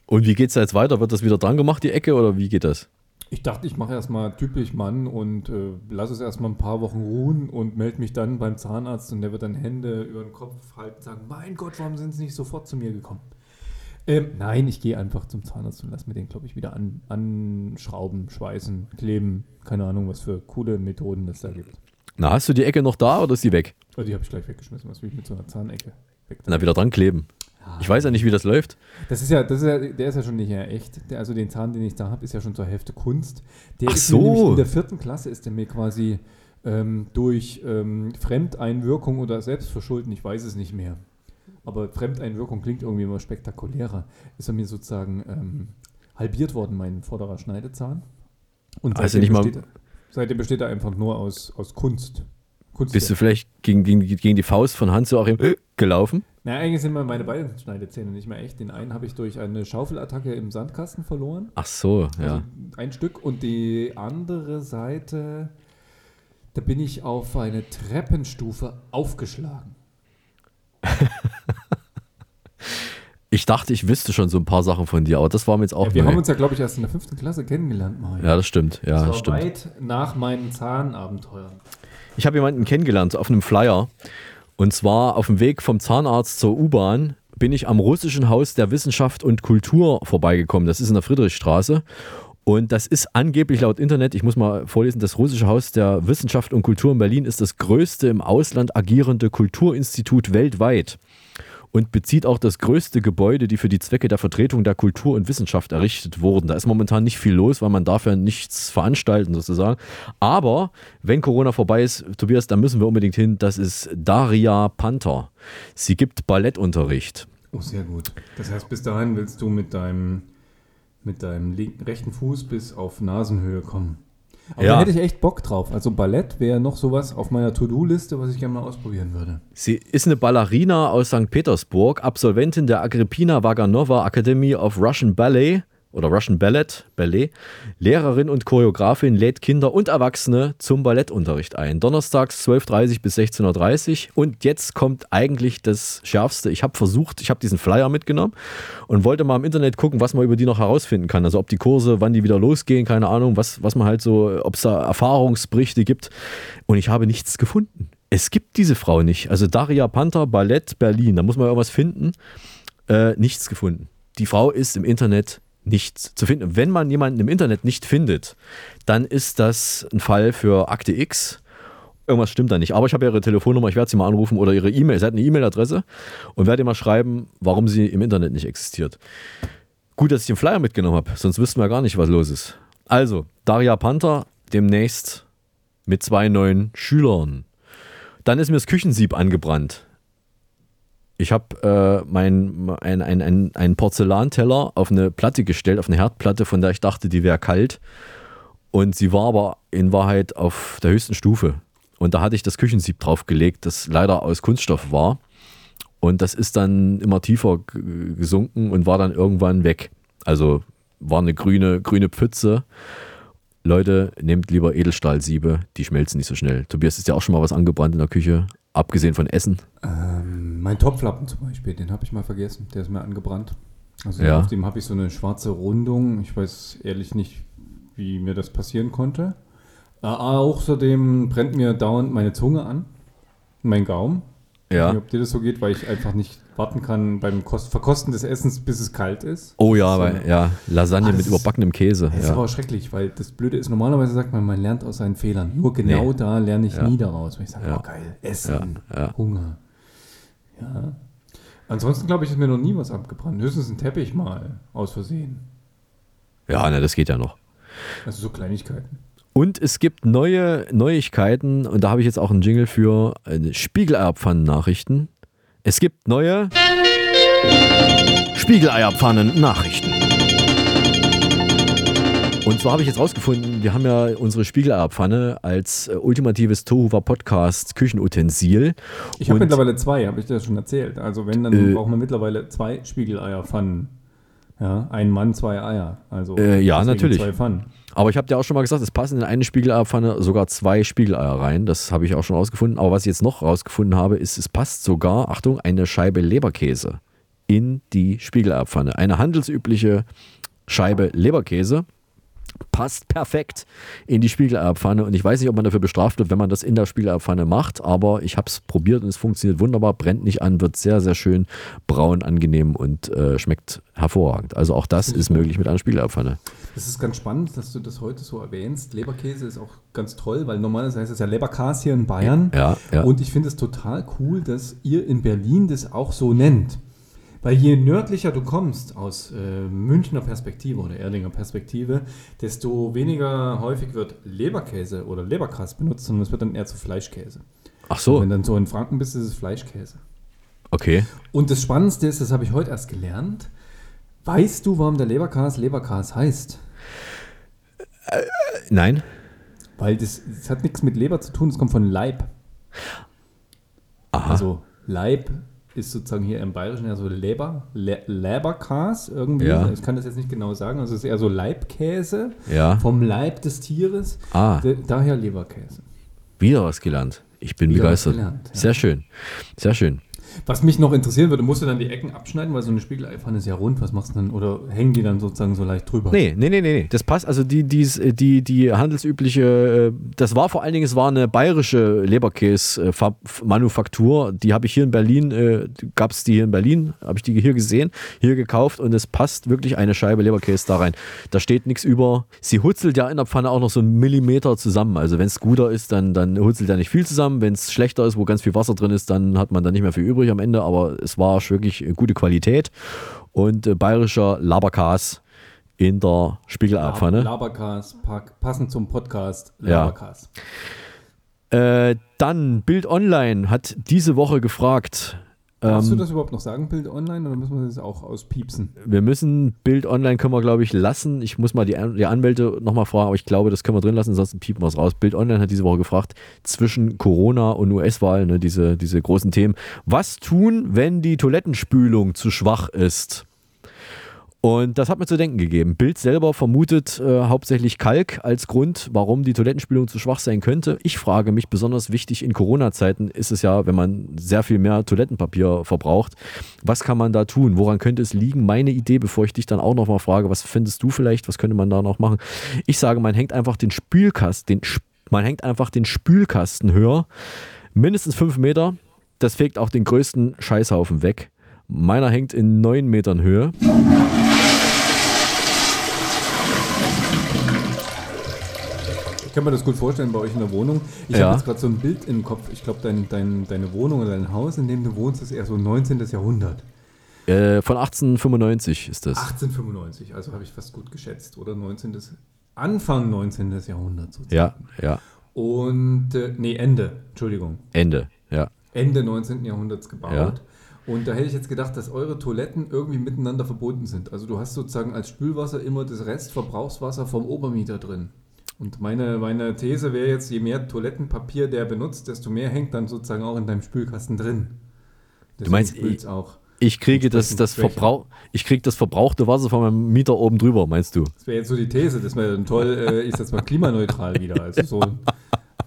Und wie geht's da jetzt weiter? Wird das wieder dran gemacht, die Ecke, oder wie geht das? Ich dachte, ich mache erstmal typisch Mann und äh, lasse es erstmal ein paar Wochen ruhen und melde mich dann beim Zahnarzt und der wird dann Hände über den Kopf halten und sagen, mein Gott, warum sind sie nicht sofort zu mir gekommen? Ähm, nein, ich gehe einfach zum Zahnarzt und lasse mir den, glaube ich, wieder an, anschrauben, schweißen, kleben. Keine Ahnung, was für coole Methoden es da gibt. Na, hast du die Ecke noch da oder ist die weg? Also die habe ich gleich weggeschmissen, was will ich mit so einer Zahnecke? Weg Na, wieder dran kleben. Ich weiß ja nicht, wie das läuft. Das ist ja, das ist ja, der ist ja schon nicht mehr echt. Der, also den Zahn, den ich da habe, ist ja schon zur Hälfte Kunst. Der Ach so. in der vierten Klasse ist der mir quasi ähm, durch ähm, Fremdeinwirkung oder Selbstverschulden, ich weiß es nicht mehr. Aber Fremdeinwirkung klingt irgendwie immer spektakulärer. Ist er mir sozusagen ähm, halbiert worden, mein vorderer Schneidezahn. Und Also seitdem nicht mal- besteht, er- seitdem besteht er einfach nur aus, aus Kunst. Kunst Bist du vielleicht gegen, gegen, gegen die Faust von Hans-Joachim gelaufen? Na, eigentlich sind meine beiden Schneidezähne nicht mehr echt. Den einen habe ich durch eine Schaufelattacke im Sandkasten verloren. Ach so, ja. Also ein Stück und die andere Seite, da bin ich auf eine Treppenstufe aufgeschlagen. Ich dachte, ich wüsste schon so ein paar Sachen von dir, aber das war mir jetzt auch Ja, wir neu. haben uns ja, glaube ich, erst in der fünften Klasse kennengelernt, Mario. Ja, das stimmt. Ja, das war stimmt. weit nach meinen Zahnabenteuern. Ich habe jemanden kennengelernt auf einem Flyer. Und zwar auf dem Weg vom Zahnarzt zur U-Bahn bin ich am Russischen Haus der Wissenschaft und Kultur vorbeigekommen. Das ist in der Friedrichstraße. Und das ist angeblich laut Internet, ich muss mal vorlesen, das Russische Haus der Wissenschaft und Kultur in Berlin ist das größte im Ausland agierende Kulturinstitut weltweit und bezieht auch das größte Gebäude, die für die Zwecke der Vertretung der Kultur und Wissenschaft errichtet wurden. Da ist momentan nicht viel los, weil man darf ja nichts veranstalten sozusagen. Aber wenn Corona vorbei ist, Tobias, dann müssen wir unbedingt hin. Das ist Daria Panther. Sie gibt Ballettunterricht. Oh, sehr gut. Das heißt, bis dahin willst du mit deinem, mit deinem rechten Fuß bis auf Nasenhöhe kommen. Aber Ja. da hätte ich echt Bock drauf. Also Ballett wäre noch sowas auf meiner To-Do-Liste, was ich gerne mal ausprobieren würde. Sie ist eine Ballerina aus St. Petersburg, Absolventin der Agrippina Vaganova Academy of Russian Ballet oder Russian Ballet, Ballet, Lehrerin und Choreografin, lädt Kinder und Erwachsene zum Ballettunterricht ein. Donnerstags 12.30 bis 16.30 Uhr. Und jetzt kommt eigentlich das Schärfste. Ich habe versucht, ich habe diesen Flyer mitgenommen und wollte mal im Internet gucken, was man über die noch herausfinden kann. Also ob die Kurse, wann die wieder losgehen, keine Ahnung, was, was man halt so, ob es da Erfahrungsberichte gibt. Und ich habe nichts gefunden. Es gibt diese Frau nicht. Also Daria Panther, Ballett Berlin. Da muss man irgendwas finden. Äh, nichts gefunden. Die Frau ist im Internet nichts zu finden. Wenn man jemanden im Internet nicht findet, dann ist das ein Fall für Akte X. Irgendwas stimmt da nicht. Aber ich habe ihre Telefonnummer, ich werde sie mal anrufen oder ihre E-Mail. Sie hat eine E-Mail-Adresse und werde ihr mal schreiben, warum sie im Internet nicht existiert. Gut, dass ich den Flyer mitgenommen habe, sonst wüssten wir gar nicht, was los ist. Also, Daria Panther, demnächst mit zwei neuen Schülern. Dann ist mir das Küchensieb angebrannt. Ich habe äh, mein, ein, ein, ein, einen Porzellanteller auf eine Platte gestellt, auf eine Herdplatte, von der ich dachte, die wäre kalt. Und sie war aber in Wahrheit auf der höchsten Stufe. Und da hatte ich das Küchensieb draufgelegt, das leider aus Kunststoff war. Und das ist dann immer tiefer gesunken und war dann irgendwann weg. Also war eine grüne, grüne Pfütze. Leute, nehmt lieber Edelstahlsiebe, die schmelzen nicht so schnell. Tobias, ist ja auch schon mal was angebrannt in der Küche, abgesehen von Essen? Ähm, mein Topflappen zum Beispiel, den habe ich mal vergessen, der ist mir angebrannt. Also ja. auf dem habe ich so eine schwarze Rundung. Ich weiß ehrlich nicht, wie mir das passieren konnte. Äh, außerdem brennt mir dauernd meine Zunge an, mein Gaumen. Ja. Ich weiß nicht, ob dir das so geht, weil ich einfach nicht warten kann beim Kost Verkosten des Essens, bis es kalt ist. Oh ja, weil, ja Lasagne ah, mit überbackenem Käse. Das ja. ist aber schrecklich, weil das Blöde ist, normalerweise sagt man, man lernt aus seinen Fehlern. Nur genau nee. da lerne ich ja. nie daraus, weil ich sage, ja. oh geil, Essen, Hunger. Ja. Ansonsten glaube ich, ist mir noch nie was abgebrannt. Höchstens ein Teppich mal aus Versehen. Ja, ne, das geht ja noch. Also so Kleinigkeiten. Und es gibt neue Neuigkeiten und da habe ich jetzt auch einen Jingle für äh, Spiegeleierpfannen-Nachrichten. Es gibt neue Spiegeleierpfannen-Nachrichten. Und zwar habe ich jetzt rausgefunden, wir haben ja unsere Spiegeleierpfanne als äh, ultimatives Tohuwa Podcast Küchenutensil. Ich habe mittlerweile zwei, habe ich dir schon erzählt. Also wenn, dann äh, brauchen wir mittlerweile zwei Spiegeleierpfannen. Ja, ein Mann, zwei Eier. Also äh, ja, natürlich. Zwei Pfannen. Aber ich habe dir auch schon mal gesagt, es passen in eine Spiegeleierpfanne sogar zwei Spiegeleier rein. Das habe ich auch schon rausgefunden. Aber was ich jetzt noch rausgefunden habe, ist, es passt sogar, Achtung, eine Scheibe Leberkäse in die Spiegeleierpfanne. Eine handelsübliche Scheibe Leberkäse passt perfekt in die Spiegeleierpfanne und ich weiß nicht, ob man dafür bestraft wird, wenn man das in der Spiegeleierpfanne macht, aber ich habe es probiert und es funktioniert wunderbar, brennt nicht an, wird sehr, sehr schön braun, angenehm und äh, schmeckt hervorragend. Also auch das ist möglich mit einer Spiegeleierpfanne. Das ist ganz spannend, dass du das heute so erwähnst. Leberkäse ist auch ganz toll, weil normalerweise heißt es ja Leberkas hier in Bayern. Ja, ja. Und ich finde es total cool, dass ihr in Berlin das auch so nennt. Weil je nördlicher du kommst aus äh, Münchner Perspektive oder Erdinger Perspektive, desto weniger häufig wird Leberkäse oder Leberkas benutzt, sondern es wird dann eher zu Fleischkäse. Ach so. Und wenn dann so in Franken bist, ist es Fleischkäse. Okay. Und das Spannendste ist, das habe ich heute erst gelernt. Weißt du, warum der Leberkas Leberkas heißt? Äh, nein. Weil das, das hat nichts mit Leber zu tun, es kommt von Leib. Aha. Also Leib ist sozusagen hier im Bayerischen eher so Leber, Le Leberkas irgendwie. Ja. Ich kann das jetzt nicht genau sagen. Also es ist eher so Leibkäse ja. vom Leib des Tieres. Ah. daher Leberkäse. Wieder was gelernt. Ich bin Wieder begeistert. Gelernt, ja. Sehr schön. Sehr schön. Was mich noch interessieren würde, musst du dann die Ecken abschneiden, weil so eine Spiegeleifanne ist ja rund. Was machst du dann? Oder hängen die dann sozusagen so leicht drüber? Nee, nee, nee, nee. Das passt. Also die, die, die, die handelsübliche, äh, das war vor allen Dingen, es war eine bayerische Leberkäse-Manufaktur. Die habe ich hier in Berlin, äh, gab es die hier in Berlin, habe ich die hier gesehen, hier gekauft und es passt wirklich eine Scheibe Leberkäse da rein. Da steht nichts über. Sie hutzelt ja in der Pfanne auch noch so einen Millimeter zusammen. Also wenn es guter ist, dann, dann hutzelt er nicht viel zusammen. Wenn es schlechter ist, wo ganz viel Wasser drin ist, dann hat man da nicht mehr viel übrig übrig am Ende, aber es war wirklich gute Qualität und äh, bayerischer Laberkas in der Spiegeleierpfanne. Laberkas, passend zum Podcast Laberkas. Ja. Äh, dann Bild Online hat diese Woche gefragt, Darfst ähm, du das überhaupt noch sagen, Bild Online, oder müssen wir das auch auspiepsen? Wir müssen Bild Online können wir, glaube ich, lassen. Ich muss mal die, die Anwälte nochmal fragen, aber ich glaube, das können wir drin lassen, sonst piepen wir es raus. Bild Online hat diese Woche gefragt, zwischen Corona und US-Wahl, ne, diese, diese großen Themen. Was tun, wenn die Toilettenspülung zu schwach ist? Und das hat mir zu denken gegeben. Bild selber vermutet äh, hauptsächlich Kalk als Grund, warum die Toilettenspülung zu schwach sein könnte. Ich frage mich, besonders wichtig in Corona-Zeiten ist es ja, wenn man sehr viel mehr Toilettenpapier verbraucht, was kann man da tun? Woran könnte es liegen? Meine Idee, bevor ich dich dann auch nochmal frage, was findest du vielleicht, was könnte man da noch machen? Ich sage, man hängt einfach den Spülkasten, den, man hängt einfach den Spülkasten höher, mindestens fünf Meter. Das fegt auch den größten Scheißhaufen weg. Meiner hängt in neun Metern Höhe. Kann mir das gut vorstellen bei euch in der Wohnung. Ich ja. habe jetzt gerade so ein Bild im Kopf. Ich glaube, dein, dein, deine Wohnung oder dein Haus, in dem du wohnst, ist eher so 19. Jahrhundert. Äh, von 1895 ist das. 1895, also habe ich fast gut geschätzt, oder 19. Anfang 19. Jahrhundert sozusagen. Ja, ja. Und, äh, nee, Ende, Entschuldigung. Ende, ja. Ende 19. Jahrhunderts gebaut. Ja. Und da hätte ich jetzt gedacht, dass eure Toiletten irgendwie miteinander verbunden sind. Also du hast sozusagen als Spülwasser immer das Restverbrauchswasser vom Obermieter drin. Und meine, meine These wäre jetzt, je mehr Toilettenpapier der benutzt, desto mehr hängt dann sozusagen auch in deinem Spülkasten drin. Du meinst, ich, spült's auch. ich kriege das, das Verbrauch, ich kriege das verbrauchte Wasser von meinem Mieter oben drüber, meinst du? Das wäre jetzt so die These, das wäre dann toll, äh, ich sag mal klimaneutral wieder. Also so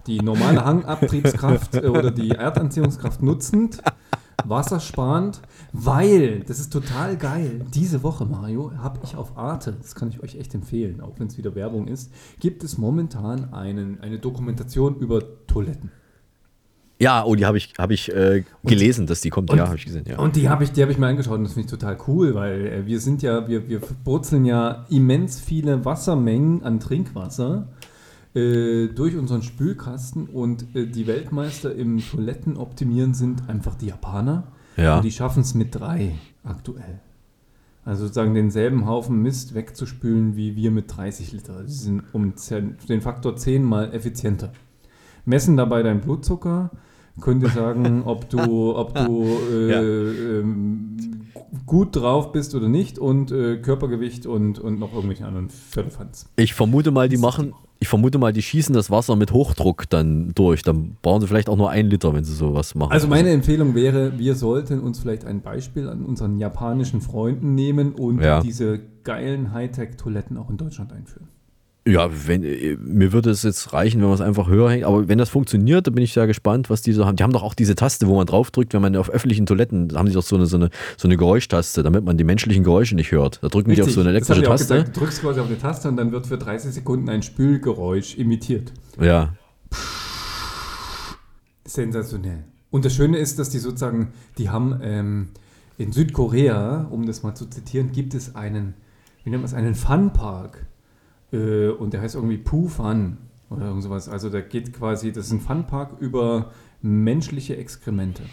die normale Hangabtriebskraft äh, oder die Erdanziehungskraft nutzend, wassersparend, weil, das ist total geil, diese Woche, Mario, habe ich auf Arte, das kann ich euch echt empfehlen, auch wenn es wieder Werbung ist, gibt es momentan einen, eine Dokumentation über Toiletten. Ja, oh, die habe ich, hab ich äh, gelesen, dass die kommt. Und, ja, habe ich gesehen. Ja. Und die habe ich, die hab ich mir angeschaut und das finde ich total cool, weil äh, wir sind ja, wir, wir brutzeln ja immens viele Wassermengen an Trinkwasser äh, durch unseren Spülkasten und äh, die Weltmeister im Toilettenoptimieren sind einfach die Japaner. Ja. Und die schaffen es mit drei aktuell. Also sozusagen denselben Haufen Mist wegzuspülen wie wir mit 30 Liter. Sie sind um den Faktor 10 mal effizienter. Messen dabei deinen Blutzucker, könnte sagen, ob du, ob du äh, Ja. ähm, gut drauf bist oder nicht und äh, Körpergewicht und, und noch irgendwelche anderen Firlefanz. Ich vermute mal, die machen, ich vermute mal, die schießen das Wasser mit Hochdruck dann durch. Dann brauchen sie vielleicht auch nur einen Liter, wenn sie sowas machen. Also meine Empfehlung wäre, wir sollten uns vielleicht ein Beispiel an unseren japanischen Freunden nehmen und Ja. diese geilen Hightech-Toiletten auch in Deutschland einführen. Ja, wenn, äh, mir würde es jetzt reichen, wenn man es einfach höher hängt. Aber wenn das funktioniert, dann bin ich sehr gespannt, was die so haben. Die haben doch auch diese Taste, wo man draufdrückt, wenn man auf öffentlichen Toiletten, da haben die doch so eine, so eine, so eine Geräuschtaste, damit man die menschlichen Geräusche nicht hört. Da drücken die auf so eine elektrische Taste. gesagt. Du drückst quasi auf eine Taste und dann wird für 30 Sekunden ein Spülgeräusch imitiert. Ja. Sensationell. Und das Schöne ist, dass die sozusagen, die haben ähm, in Südkorea, um das mal zu zitieren, gibt es einen, wie nennt man es, einen Funpark. Äh, und der heißt irgendwie Poo Fun oder irgend sowas. Also da geht quasi, das ist ein Funpark über menschliche Exkremente.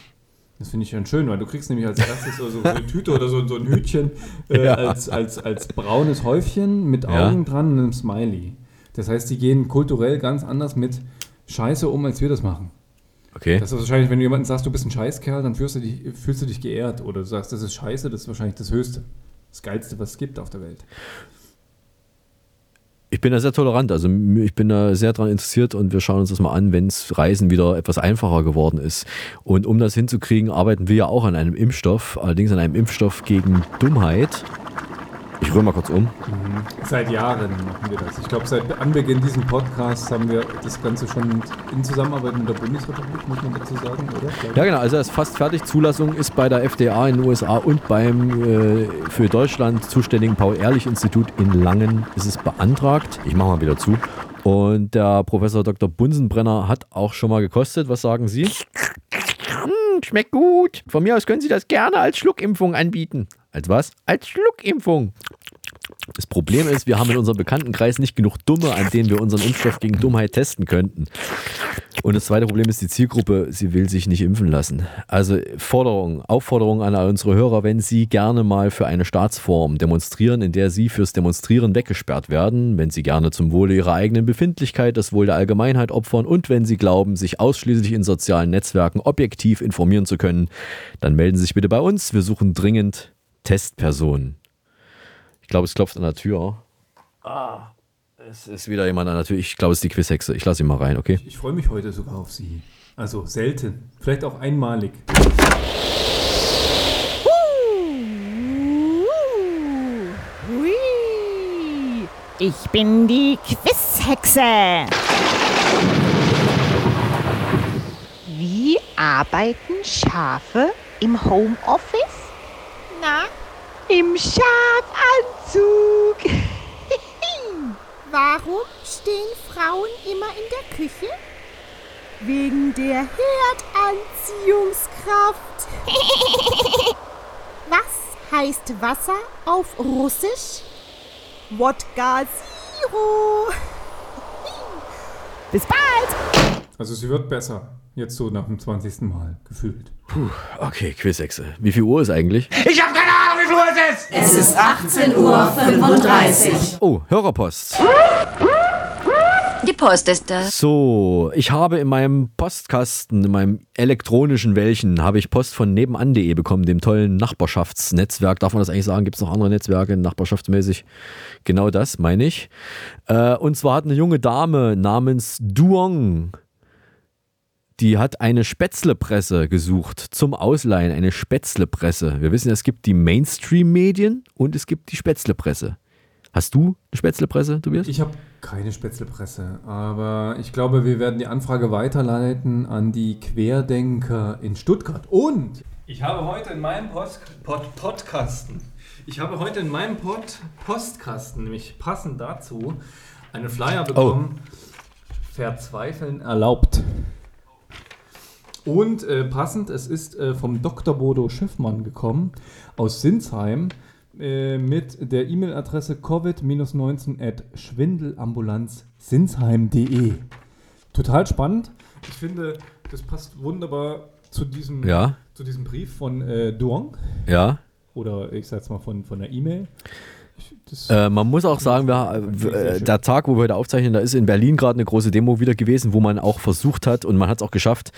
Das finde ich ganz schön, weil du kriegst nämlich als erstes so, so eine Tüte oder so, so ein Hütchen äh, Ja. als, als, als braunes Häufchen mit Ja. Augen dran und einem Smiley. Das heißt, die gehen kulturell ganz anders mit Scheiße um, als wir das machen. Okay. Das ist wahrscheinlich, wenn du jemandem sagst, du bist ein Scheißkerl, dann fühlst du dich, fühlst du dich geehrt. Oder du sagst, das ist Scheiße, das ist wahrscheinlich das Höchste. Das Geilste, was es gibt auf der Welt. Ich bin da sehr tolerant, also ich bin da sehr daran interessiert und wir schauen uns das mal an, wenn es Reisen wieder etwas einfacher geworden ist. Und um das hinzukriegen, arbeiten wir ja auch an einem Impfstoff, allerdings an einem Impfstoff gegen Dummheit. Ich rühre mal kurz um. Seit Jahren machen wir das. Ich glaube, seit Anbeginn dieses Podcasts haben wir das Ganze schon in Zusammenarbeit mit der Bundesrepublik, muss man dazu sagen, oder? Ja, genau, also er ist fast fertig. Zulassung ist bei der FDA in den USA und beim äh, für Deutschland zuständigen Paul-Ehrlich-Institut in Langen ist es beantragt. Ich mache mal wieder zu. Und der Professor Dr. Bunsenbrenner hat auch schon mal gekostet. Was sagen Sie? Hm, schmeckt gut. Von mir aus können Sie das gerne als Schluckimpfung anbieten. Als was? Als Schluckimpfung. Das Problem ist, wir haben in unserem Bekanntenkreis nicht genug Dumme, an denen wir unseren Impfstoff gegen Dummheit testen könnten. Und das zweite Problem ist die Zielgruppe, sie will sich nicht impfen lassen. Also Forderung, Aufforderung an unsere Hörer, wenn sie gerne mal für eine Staatsform demonstrieren, in der sie fürs Demonstrieren weggesperrt werden, wenn sie gerne zum Wohle ihrer eigenen Befindlichkeit das Wohl der Allgemeinheit opfern und wenn sie glauben, sich ausschließlich in sozialen Netzwerken objektiv informieren zu können, dann melden Sie sich bitte bei uns. Wir suchen dringend Testpersonen. Ich glaube, es klopft an der Tür. Ah, es ist wieder jemand an der Tür. Ich glaube, es ist die Quizhexe. Ich lasse ihn mal rein, okay? Ich freue mich heute sogar auf Sie. Also selten. Vielleicht auch einmalig. Hui. Ich bin die Quizhexe. Wie arbeiten Schafe im Homeoffice? Na, Im Schafanzug. warum stehen Frauen immer in der Küche? Wegen der Herdanziehungskraft. Was heißt Wasser auf Russisch? Wodka Zero. Bis bald. Also sie wird besser. Jetzt so nach dem 20. Mal gefühlt. Puh, okay, Quizhexe. Wie viel Uhr ist eigentlich? Ich habe keine Ahnung, wie viel Uhr es ist! Es ist 18.35 Uhr. Oh, Hörerpost. Die Post ist da. So, ich habe in meinem Postkasten, in meinem elektronischen Wäldchen, habe ich Post von nebenan.de bekommen, dem tollen Nachbarschaftsnetzwerk. Darf man das eigentlich sagen? Gibt es noch andere Netzwerke, nachbarschaftsmäßig? Genau das meine ich. Äh, und zwar hat eine junge Dame namens Duong die hat eine Spätzlepresse gesucht zum Ausleihen, eine Spätzlepresse. Wir wissen, es gibt die Mainstream-Medien und es gibt die Spätzlepresse. Hast du eine Spätzlepresse, Tobias? Ich habe keine Spätzlepresse, aber ich glaube, wir werden die Anfrage weiterleiten an die Querdenker in Stuttgart. Und ich habe heute in meinem Post, Pod, Podcasten, ich habe heute in meinem Pod, Postkasten, nämlich passend dazu, einen Flyer bekommen. Oh. Verzweifeln erlaubt. Und äh, passend, es ist äh, vom Dr. Bodo Schiffmann gekommen aus Sinsheim äh, mit der E-Mail-Adresse covid-19 at schwindelambulanzsinsheim.de. Total spannend. Ich finde, das passt wunderbar zu diesem, ja. zu diesem Brief von äh, Duong. Ja. Oder ich sag's mal von, von der E-Mail. Äh, man muss auch sagen, wir, äh, der Tag, wo wir heute aufzeichnen, da ist in Berlin gerade eine große Demo wieder gewesen, wo man auch versucht hat und man hat es auch geschafft,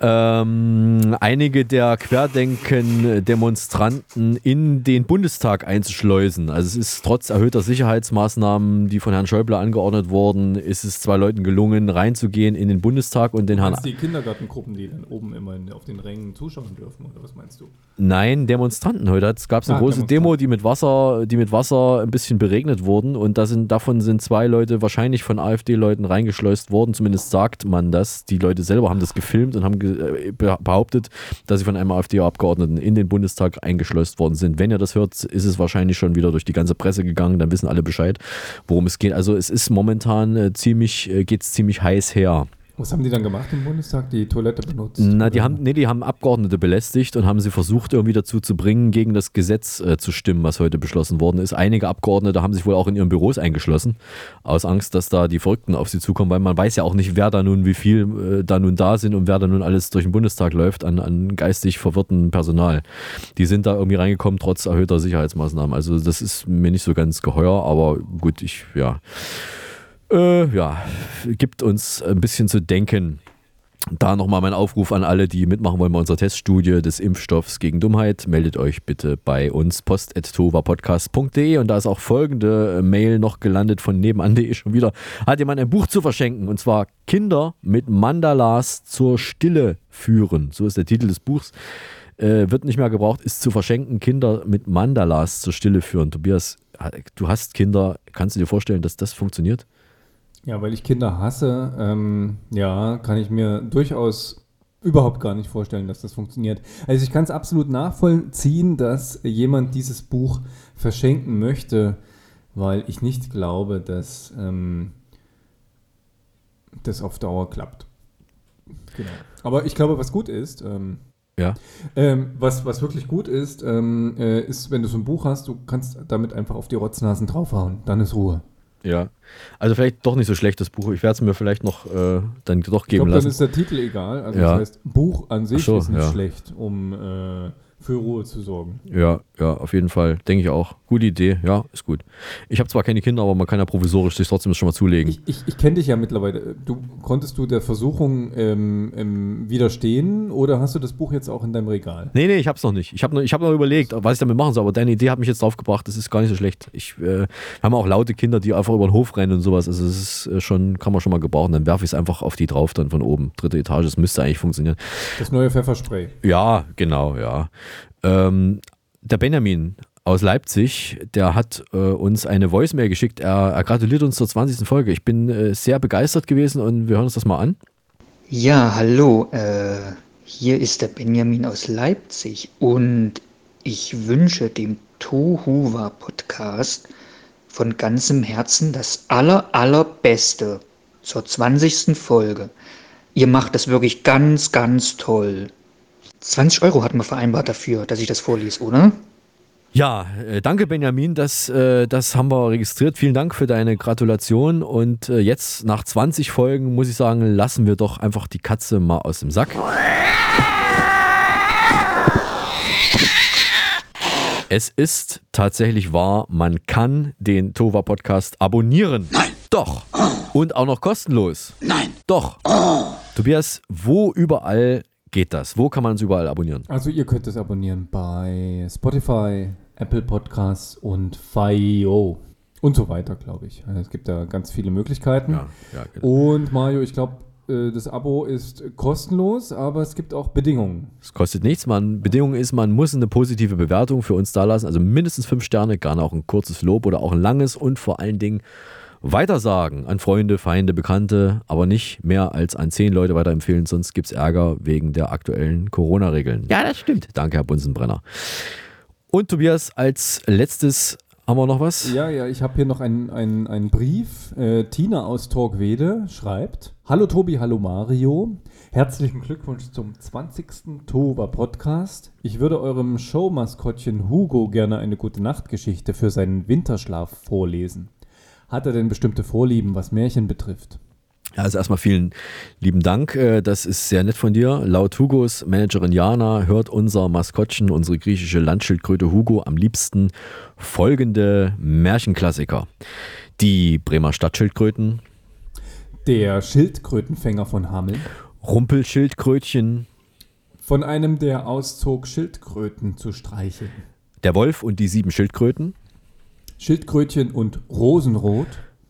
ähm, einige der Querdenken-Demonstranten in den Bundestag einzuschleusen. Also es ist trotz erhöhter Sicherheitsmaßnahmen, die von Herrn Schäuble angeordnet wurden, ist es zwei Leuten gelungen, reinzugehen in den Bundestag und den Herrn... die Kindergartengruppen, die dann oben immer auf den Rängen zuschauen dürfen, oder was meinst du? Nein, Demonstranten. Heute gab es eine ah, große Demo, die mit Wasser, die mit Wasser ein bisschen beregnet wurden und sind, davon sind zwei Leute wahrscheinlich von AfD-Leuten reingeschleust worden. Zumindest sagt man das. Die Leute selber haben das gefilmt und haben äh, behauptet, dass sie von einem AfD-Abgeordneten in den Bundestag eingeschleust worden sind. Wenn ihr das hört, ist es wahrscheinlich schon wieder durch die ganze Presse gegangen, dann wissen alle Bescheid, worum es geht. Also es ist momentan äh, ziemlich, äh, geht es ziemlich heiß her. Was haben die dann gemacht im Bundestag? Die Toilette benutzt? Na, die haben, nee, die haben Abgeordnete belästigt und haben sie versucht, irgendwie dazu zu bringen, gegen das Gesetz äh, zu stimmen, was heute beschlossen worden ist. Einige Abgeordnete haben sich wohl auch in ihren Büros eingeschlossen, aus Angst, dass da die Verrückten auf sie zukommen, weil man weiß ja auch nicht, wer da nun, wie viel äh, da nun da sind und wer da nun alles durch den Bundestag läuft an, an geistig verwirrten Personal. Die sind da irgendwie reingekommen, trotz erhöhter Sicherheitsmaßnahmen. Also das ist mir nicht so ganz geheuer, aber gut, ich, ja äh, ja, gibt uns ein bisschen zu denken. Da nochmal mein Aufruf an alle, die mitmachen wollen bei unserer Teststudie des Impfstoffs gegen Dummheit. Meldet euch bitte bei uns post.tovapodcast.de und da ist auch folgende Mail noch gelandet von nebenan.de schon wieder. Hat jemand ein Buch zu verschenken und zwar Kinder mit Mandalas zur Stille führen. So ist der Titel des Buchs. Äh, wird nicht mehr gebraucht, ist zu verschenken, Kinder mit Mandalas zur Stille führen. Tobias, du hast Kinder, kannst du dir vorstellen, dass das funktioniert? Ja, weil ich Kinder hasse, ähm, ja, kann ich mir durchaus überhaupt gar nicht vorstellen, dass das funktioniert. Also ich kann es absolut nachvollziehen, dass jemand dieses Buch verschenken möchte, weil ich nicht glaube, dass ähm, das auf Dauer klappt. Genau. Aber ich glaube, was gut ist, ähm, ja. Ähm, was, was wirklich gut ist, ähm, äh, ist, wenn du so ein Buch hast, du kannst damit einfach auf die Rotznasen draufhauen. Dann ist Ruhe. Ja. Also vielleicht doch nicht so schlecht, das Buch. Ich werde es mir vielleicht noch äh, dann doch geben ich glaub, lassen. Dann ist der Titel egal. Also ja. das heißt, Buch an sich so, ist nicht ja. schlecht, um äh, für Ruhe zu sorgen. Ja, ja, auf jeden Fall. Denke ich auch. Gute Idee. Ja, ist gut. Ich habe zwar keine Kinder, aber man kann ja provisorisch sich trotzdem schon mal zulegen. Ich, ich, ich kenne dich ja mittlerweile. Du, konntest du der Versuchung ähm, ähm, widerstehen oder hast du das Buch jetzt auch in deinem Regal? Nee, nee, ich habe es noch nicht. Ich habe noch, hab noch überlegt, was ich damit machen soll, aber deine Idee hat mich jetzt drauf gebracht. Das ist gar nicht so schlecht. Ich äh, haben auch laute Kinder, die einfach über den Hof rennen und sowas. Also, das ist äh, schon, kann man schon mal gebrauchen. Dann werfe ich es einfach auf die drauf, dann von oben. Dritte Etage. Das müsste eigentlich funktionieren. Das neue Pfefferspray. Ja, genau, ja. Ähm, der Benjamin aus Leipzig, der hat äh, uns eine Voicemail geschickt. Er, er, gratuliert uns zur 20. Folge. Ich bin äh, sehr begeistert gewesen und wir hören uns das mal an. Ja, hallo. Äh, hier ist der Benjamin aus Leipzig und ich wünsche dem Tohuwa Podcast von ganzem Herzen das aller, allerbeste zur 20. Folge. Ihr macht das wirklich ganz, ganz toll. 20 Euro hatten wir vereinbart dafür, dass ich das vorlese, oder? Ja, äh, danke Benjamin, das, äh, das haben wir registriert. Vielen Dank für deine Gratulation. Und äh, jetzt nach 20 Folgen muss ich sagen, lassen wir doch einfach die Katze mal aus dem Sack. Es ist tatsächlich wahr, man kann den Tova Podcast abonnieren. Nein. Doch. Und auch noch kostenlos. Nein. Doch. Tobias, wo überall geht das? Wo kann man es überall abonnieren? Also ihr könnt es abonnieren bei Spotify, Apple Podcasts und FIO und so weiter, glaube ich. Also es gibt da ganz viele Möglichkeiten. Ja, ja, genau. Und Mario, ich glaube, äh, das Abo ist kostenlos, aber es gibt auch Bedingungen. Es kostet nichts. Man, Bedingung ist, man muss eine positive Bewertung für uns dalassen. Also mindestens fünf Sterne, gerne auch ein kurzes Lob oder auch ein langes und vor allen Dingen weitersagen an Freunde, Feinde, Bekannte, aber nicht mehr als an zehn Leute weiterempfehlen, sonst gibt es Ärger wegen der aktuellen Corona-Regeln. Ja, das stimmt. Danke, Herr Bunsenbrenner. Und Tobias, als letztes haben wir noch was? Ja, ja, ich habe hier noch einen, einen, einen Brief. Äh, Tina aus Torquede schreibt: Hallo Tobi, hallo Mario. Herzlichen Glückwunsch zum 20. Tova Podcast. Ich würde eurem Showmaskottchen Hugo gerne eine gute Nachtgeschichte für seinen Winterschlaf vorlesen. Hat er denn bestimmte Vorlieben, was Märchen betrifft? Also erstmal vielen lieben Dank. Äh, Das ist sehr nett von dir. Laut Hugos Managerin Jana hört unser Maskottchen, unsere griechische Landschildkröte Hugo, am liebsten folgende Märchenklassiker. Die Bremer Stadtschildkröten, Der Schildkrötenfänger von Hameln. Rumpelschildkrötchen, Von einem, der auszog, Schildkröten zu streicheln. der Wolf und die sieben Schildkröten. Schildkrötchen und Rosenrot.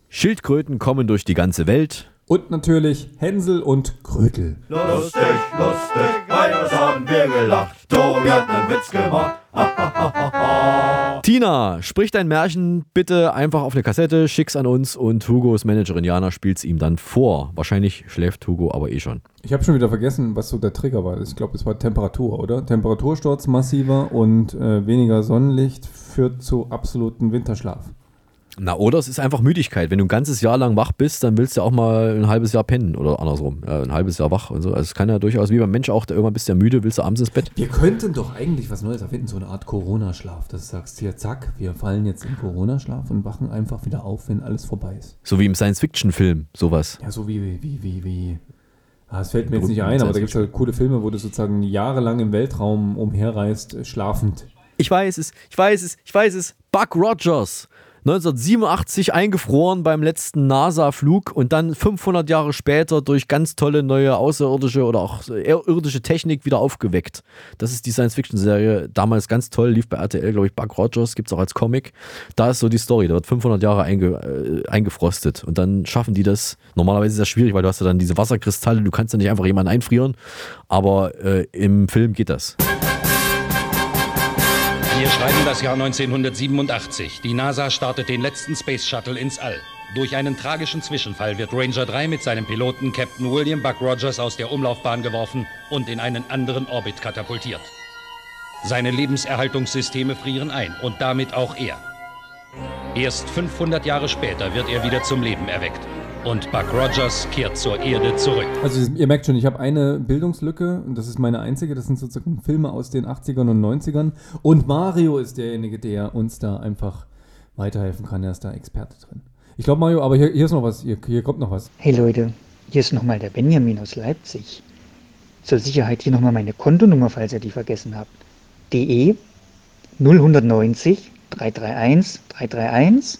Schildkröten kommen durch die ganze Welt. Und natürlich Hänsel und Gretel. Lustig, lustig, was haben wir gelacht? Tobi hat einen Witz gemacht. Tina, sprich dein Märchen bitte einfach auf eine Kassette, schick's an uns und Hugos Managerin Jana spielt's ihm dann vor. Wahrscheinlich schläft Hugo aber eh schon. Ich habe schon wieder vergessen, was so der Trigger war. Ich glaube, es war Temperatur, oder? Temperatursturz massiver und äh, weniger Sonnenlicht führt zu absoluten Winterschlaf. Na, oder es ist einfach Müdigkeit. Wenn du ein ganzes Jahr lang wach bist, dann willst du auch mal ein halbes Jahr pennen oder andersrum. Ja, ein halbes Jahr wach und so. Also es kann ja durchaus, wie beim Mensch auch, der irgendwann bist du ja müde, willst du abends ins Bett. Wir könnten doch eigentlich was Neues erfinden, so eine Art Corona-Schlaf. Dass du sagst, hier, zack, wir fallen jetzt in Corona-Schlaf und wachen einfach wieder auf, wenn alles vorbei ist. So wie im Science-Fiction-Film, sowas. Ja, so wie, wie, wie, wie. Ah, es fällt mir jetzt nicht ein, aber da gibt es halt coole Filme, wo du sozusagen jahrelang im Weltraum umherreist, äh, schlafend. Ich weiß es, ich weiß es, ich weiß es. Buck Rogers. 1987 eingefroren beim letzten NASA-Flug und dann 500 Jahre später durch ganz tolle neue außerirdische oder auch irdische Technik wieder aufgeweckt. Das ist die Science-Fiction-Serie, damals ganz toll, lief bei RTL, glaube ich, Buck Rogers, gibt es auch als Comic. Da ist so die Story, da wird 500 Jahre einge, äh, eingefrostet und dann schaffen die das. Normalerweise ist das schwierig, weil du hast ja dann diese Wasserkristalle, du kannst ja nicht einfach jemanden einfrieren, aber äh, im Film geht das. Wir schreiben das Jahr 1987. Die NASA startet den letzten Space Shuttle ins All. Durch einen tragischen Zwischenfall wird Ranger 3 mit seinem Piloten Captain William Buck Rogers aus der Umlaufbahn geworfen und in einen anderen Orbit katapultiert. Seine Lebenserhaltungssysteme frieren ein und damit auch er. Erst 500 Jahre später wird er wieder zum Leben erweckt. Und Buck Rogers kehrt zur Erde zurück. Also ihr merkt schon, ich habe eine Bildungslücke und das ist meine einzige. Das sind sozusagen Filme aus den 80ern und 90ern. Und Mario ist derjenige, der uns da einfach weiterhelfen kann. Er ist da Experte drin. Ich glaube, Mario, aber hier, hier ist noch was. Hier, hier kommt noch was. Hey Leute, hier ist nochmal der Benjamin aus Leipzig. Zur Sicherheit hier nochmal meine Kontonummer, falls ihr die vergessen habt. DE 0190 331 331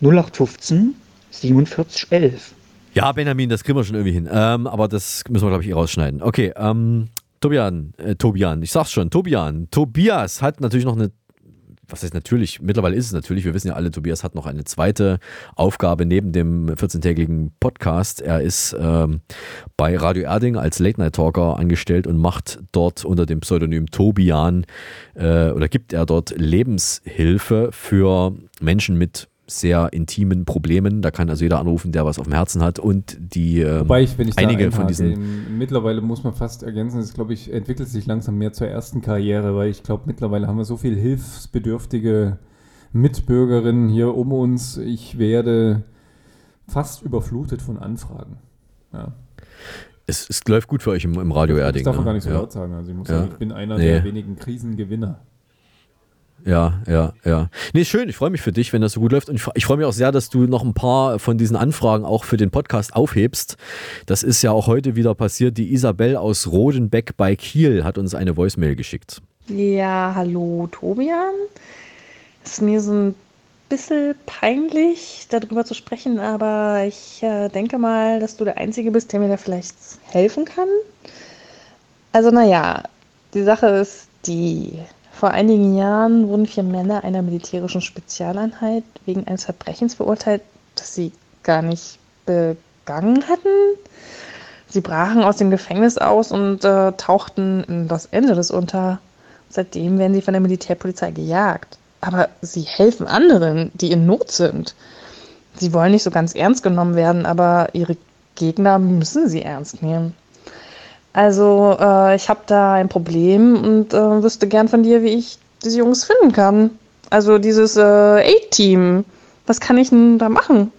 0815 4711. Ja, Benjamin, das kriegen wir schon irgendwie hin. Ähm, aber das müssen wir, glaube ich, eh rausschneiden. Okay, ähm, Tobian, äh, Tobian, ich sag's schon, Tobian. Tobias hat natürlich noch eine, was heißt natürlich, mittlerweile ist es natürlich, wir wissen ja alle, Tobias hat noch eine zweite Aufgabe neben dem 14-tägigen Podcast. Er ist ähm, bei Radio Erding als Late-Night-Talker angestellt und macht dort unter dem Pseudonym Tobian äh, oder gibt er dort Lebenshilfe für Menschen mit sehr intimen Problemen. Da kann also jeder anrufen, der was auf dem Herzen hat und die äh, Wobei ich, wenn ich einige von diesen mittlerweile muss man fast ergänzen, es glaube ich entwickelt sich langsam mehr zur ersten Karriere, weil ich glaube mittlerweile haben wir so viel hilfsbedürftige Mitbürgerinnen hier um uns. Ich werde fast überflutet von Anfragen. Ja. es, es läuft gut für euch im, im Radio Erding. Das darf man ne? gar nicht so ja. laut sagen. Also ich muss Ja. sagen, ich bin einer Nee. der wenigen Krisengewinner. Ja, ja, ja. Nee, schön. Ich freue mich für dich, wenn das so gut läuft. Und ich, ich freue mich auch sehr, dass du noch ein paar von diesen Anfragen auch für den Podcast aufhebst. Das ist ja auch heute wieder passiert. Die Isabel aus Rodenbeck bei Kiel hat uns eine Voicemail geschickt. Ja, hallo Tobian. Es ist mir so ein bisschen peinlich, darüber zu sprechen, aber ich äh, denke mal, dass du der Einzige bist, der mir da vielleicht helfen kann. Also naja, die Sache ist die, vor einigen Jahren wurden vier Männer einer militärischen Spezialeinheit wegen eines Verbrechens verurteilt, das sie gar nicht begangen hatten. Sie brachen aus dem Gefängnis aus und äh, tauchten in Los Angeles unter. Seitdem werden sie von der Militärpolizei gejagt. Aber sie helfen anderen, die in Not sind. Sie wollen nicht so ganz ernst genommen werden, aber ihre Gegner müssen sie ernst nehmen. Also, äh, ich habe da ein Problem und äh, wüsste gern von dir, wie ich diese Jungs finden kann. Also dieses äh, A-Team. Was kann ich denn da machen?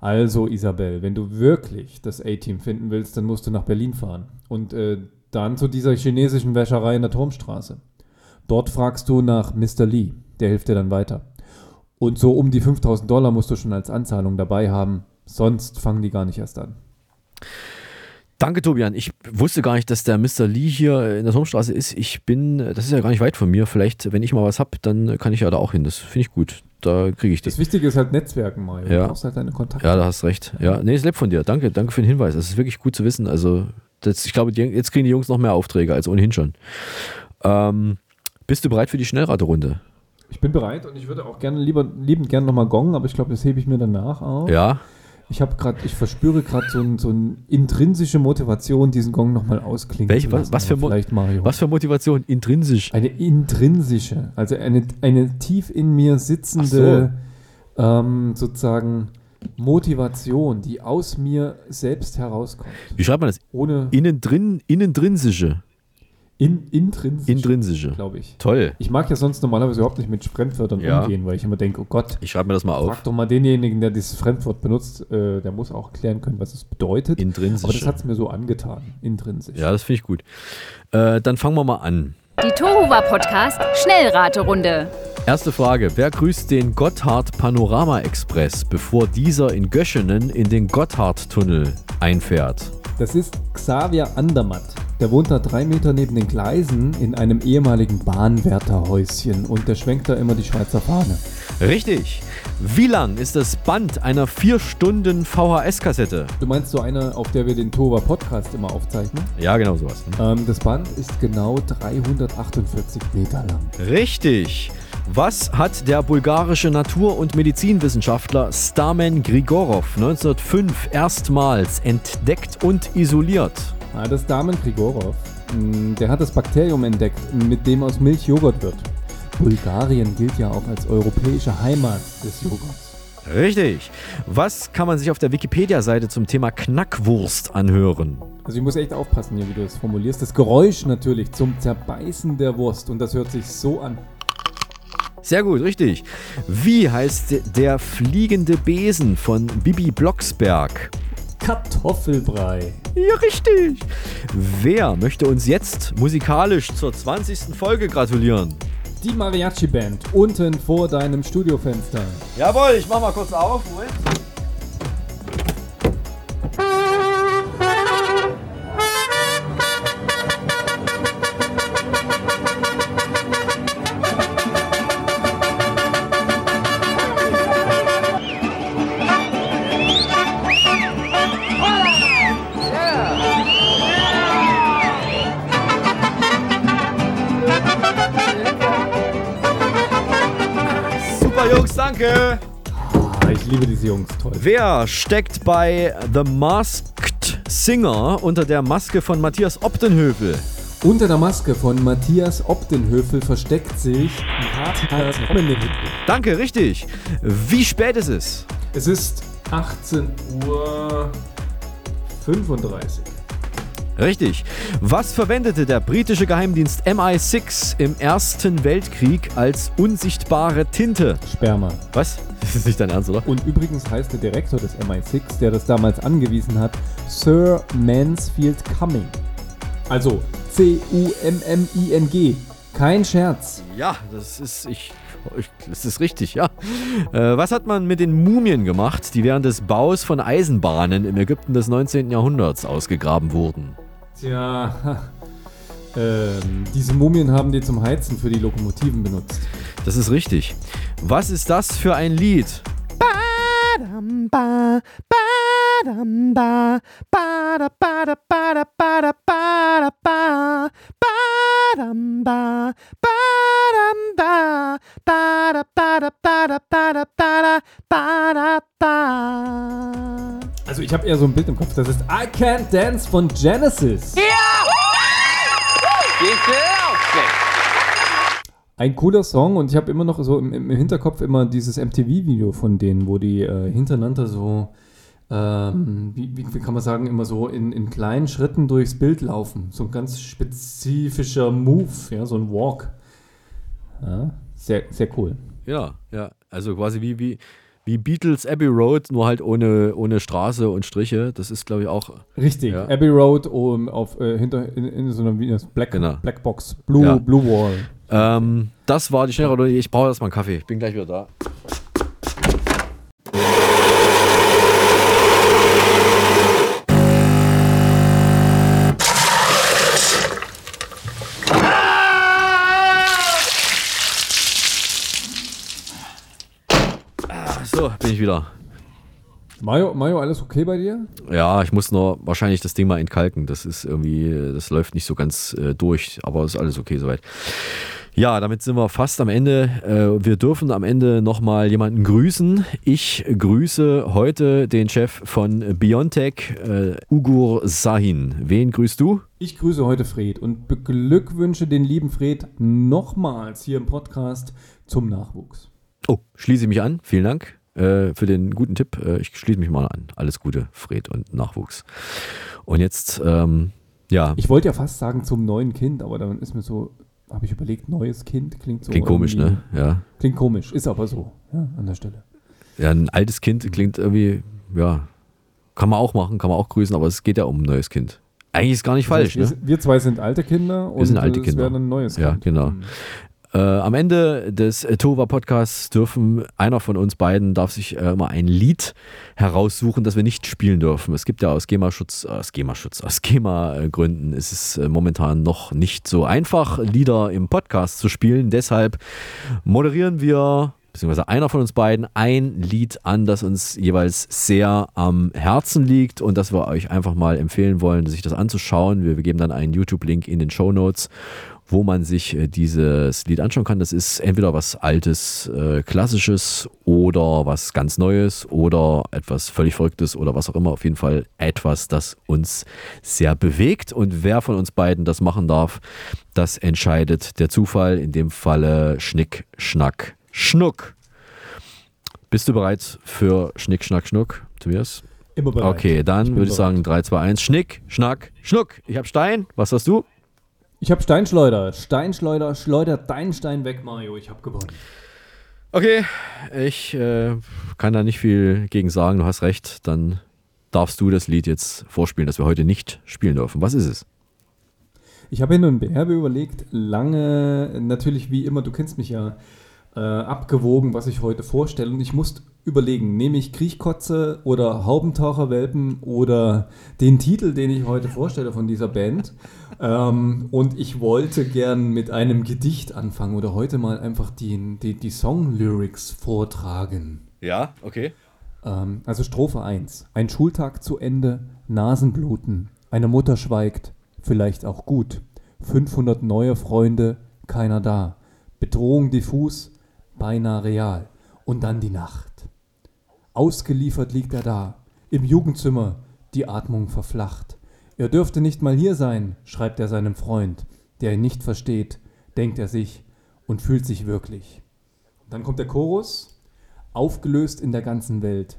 Also, Isabel, wenn du wirklich das A-Team finden willst, dann musst du nach Berlin fahren. Und äh, dann zu dieser chinesischen Wäscherei in der Turmstraße. Dort fragst du nach Mr. Lee. Der hilft dir dann weiter. Und so um die 5000 Dollar musst du schon als Anzahlung dabei haben. Sonst fangen die gar nicht erst an. Danke, Tobian. Ich wusste gar nicht, dass der Mr. Lee hier in der Turmstraße ist. Ich bin, das ist ja gar nicht weit von mir. Vielleicht, wenn ich mal was habe, dann kann ich ja da auch hin. Das finde ich gut. Da kriege ich das. Das Wichtige ist halt Netzwerken, Mario. Ja. Du brauchst halt deine Kontakte. Ja, da hast recht. Ja, nee, ist lieb von dir. Danke, danke für den Hinweis. Das ist wirklich gut zu wissen. Also, das, ich glaube, die, jetzt kriegen die Jungs noch mehr Aufträge als ohnehin schon. Ähm, bist du bereit für die Schnellraterunde? Ich bin bereit und ich würde auch gerne lieber liebend gerne nochmal gongen, aber ich glaube, das hebe ich mir danach auf. Ja. Ich habe gerade, ich verspüre gerade so, ein, so eine intrinsische Motivation, diesen Gong nochmal ausklingen Welche, zu lassen. was, was, für vielleicht Mario. was für Motivation? Intrinsisch? Eine intrinsische, also eine, eine tief in mir sitzende, ähm, sozusagen Motivation, die aus mir selbst herauskommt. Wie schreibt man das? Ohne Innen drin, innentrinsische. In, intrinsische. Intrinsische. Glaube ich. Toll. Ich mag ja sonst normalerweise überhaupt nicht mit Fremdwörtern Ja. umgehen, weil ich immer denke, oh Gott, Ich schreibe mir das mal auf. frag doch mal denjenigen, der dieses Fremdwort benutzt, äh, der muss auch klären können, was es bedeutet. Intrinsische. Aber das hat es mir so angetan. Intrinsisch. Ja, das finde ich gut. Äh, dann fangen wir mal an. Die Tohuwa Podcast Schnellraterunde. Erste Frage. Wer grüßt den Gotthard Panorama Express, bevor dieser in Göschenen in den Gotthardtunnel einfährt? Das ist Xavier Andermatt. Der wohnt da drei Meter neben den Gleisen in einem ehemaligen Bahnwärterhäuschen und der schwenkt da immer die Schweizer Fahne. Richtig. Wie lang ist das Band einer 4 Stunden VHS-Kassette? Du meinst so eine, auf der wir den Tova Podcast immer aufzeichnen? Ja, genau sowas. Ähm, das Band ist genau 348 Meter lang. Richtig. Was hat der bulgarische Natur- und Medizinwissenschaftler Stamen Grigorov 1905 erstmals entdeckt und isoliert? Ah, das Damen Grigorov, mh, der hat das Bakterium entdeckt, mit dem aus Milch Joghurt wird. Bulgarien gilt ja auch als europäische Heimat des Joghurts. Richtig. Was kann man sich auf der Wikipedia-Seite zum Thema Knackwurst anhören? Also ich muss echt aufpassen hier, wie du das formulierst. Das Geräusch natürlich zum Zerbeißen der Wurst und das hört sich so an. Sehr gut, richtig. Wie heißt der fliegende Besen von Bibi Blocksberg? Kartoffelbrei. Ja, richtig. Wer möchte uns jetzt musikalisch zur 20. Folge gratulieren? Die Mariachi-Band unten vor deinem Studiofenster. Jawohl, ich mach mal kurz auf. Moment. Danke. Ah, ich liebe diese Jungs, toll. Wer steckt bei The Masked Singer unter der Maske von Matthias Optenhövel? Unter der Maske von Matthias Optenhöfel versteckt sich. Danke, richtig. Wie spät ist es? Es ist 18 Uhr 35. Richtig. Was verwendete der britische Geheimdienst MI6 im Ersten Weltkrieg als unsichtbare Tinte? Sperma. Was? Das ist nicht dein Ernst, oder? Und übrigens heißt der Direktor des MI6, der das damals angewiesen hat, Sir Mansfield Cumming. Also C-U-M-M-I-N-G. Kein Scherz. Ja, das ist ich. ich- Das ist richtig, ja. Äh, was hat man mit den Mumien gemacht, die während des Baus von Eisenbahnen im Ägypten des 19. Jahrhunderts ausgegraben wurden? Tja, ähm, diese Mumien haben die zum Heizen für die Lokomotiven benutzt. Das ist richtig. Was ist das für ein Lied? Ba-dam-ba. Ba-dam-ba, ba-dam-ba. Also ich habe eher so ein Bild im Kopf. Das ist I Can't Dance von Genesis. Ja! Ein cooler Song und ich habe immer noch so im, im Hinterkopf immer dieses MTV-Video von denen, wo die äh, hintereinander so, ähm, wie, wie, kann man sagen, immer so in, in kleinen Schritten durchs Bild laufen. So ein ganz spezifischer Move, ja, so ein Walk. Ja, sehr, sehr cool. Ja, ja, also quasi wie, wie, wie Beatles Abbey Road, nur halt ohne, ohne Straße und Striche. Das ist, glaube ich, auch. Richtig, ja. Abbey Road um, auf, äh, hinter, in, in, so einer Black, Genau. Blackbox, Blue, Ja. Blue Wall. Ähm, das war die Schnellrunde. Ich brauche erstmal einen Kaffee. Ich bin gleich wieder da. So, bin ich wieder. Mario, Mario, alles okay bei dir? Ja, ich muss nur wahrscheinlich das Ding mal entkalken. Das ist irgendwie, das läuft nicht so ganz äh, durch, aber ist alles okay soweit. Ja, damit sind wir fast am Ende. Äh, wir dürfen am Ende nochmal jemanden grüßen. Ich grüße heute den Chef von Biontech, äh, Ugur Sahin. Wen grüßt du? Ich grüße heute Fred und beglückwünsche den lieben Fred nochmals hier im Podcast zum Nachwuchs. Oh, schließe ich mich an. Vielen Dank äh, für den guten Tipp. Äh, ich schließe mich mal an. Alles Gute, Fred und Nachwuchs. Und jetzt, ähm, ja. Ich wollte ja fast sagen zum neuen Kind, aber dann ist mir so, habe ich überlegt, neues Kind klingt so. Klingt komisch, ne? Ja. Klingt komisch, ist aber so, ja, an der Stelle. Ja, ein altes Kind klingt irgendwie, ja, kann man auch machen, kann man auch grüßen, aber es geht ja um ein neues Kind. Eigentlich ist gar nicht Das heißt, falsch, wir, ne? wir zwei sind alte Kinder und Wir sind alte es Kinder. wäre ein neues Ja, Kind. genau. Äh, am Ende des äh, Tova Podcasts dürfen einer von uns beiden darf sich äh, mal ein Lied heraussuchen, das wir nicht spielen dürfen. Es gibt ja aus GEMA-Schutz, aus GEMA-Schutz, aus GEMA-Gründen ist es äh, momentan noch nicht so einfach, Lieder im Podcast zu spielen. Deshalb moderieren wir beziehungsweise einer von uns beiden ein Lied an, das uns jeweils sehr am Herzen liegt und das wir euch einfach mal empfehlen wollen, sich das anzuschauen. Wir, wir geben dann einen YouTube-Link in den Show Notes, wo man sich äh, dieses Lied anschauen kann. Das ist entweder was Altes, äh, Klassisches oder was ganz Neues oder etwas völlig Verrücktes oder was auch immer. Auf jeden Fall etwas, das uns sehr bewegt. Und wer von uns beiden das machen darf, das entscheidet der Zufall. In dem Falle Schnick, Schnack, Schnuck. Bist du bereit für Schnick, Schnack, Schnuck, Tobias? Immer bereit. Okay, dann würde ich bereit. sagen 3, 2, 1. Schnick, Schnack, Schnuck. Ich habe Stein. Was hast du? Ich habe Steinschleuder. Steinschleuder, schleudert deinen Stein weg, Mario. Ich habe gewonnen. Okay, ich äh, kann da nicht viel gegen sagen. Du hast recht. Dann darfst du das Lied jetzt vorspielen, das wir heute nicht spielen dürfen. Was ist es? Ich habe hin und her überlegt, lange, natürlich wie immer, du kennst mich ja, äh, abgewogen, was ich heute vorstelle. Und ich musste überlegen, nehme ich Kriechkotze oder Haubentaucherwelpen oder den Titel, den ich heute vorstelle von dieser Band. ähm, und ich wollte gern mit einem Gedicht anfangen oder heute mal einfach die, die, die Song-Lyrics vortragen. Ja, okay. Ähm, also Strophe 1. Ein Schultag zu Ende, Nasenbluten. Eine Mutter schweigt, vielleicht auch gut. 500 neue Freunde, keiner da. Bedrohung diffus, beinahe real. Und dann die Nacht. Ausgeliefert liegt er da, im Jugendzimmer, die Atmung verflacht. Er dürfte nicht mal hier sein, schreibt er seinem Freund, der ihn nicht versteht, denkt er sich und fühlt sich wirklich. Dann kommt der Chorus, aufgelöst in der ganzen Welt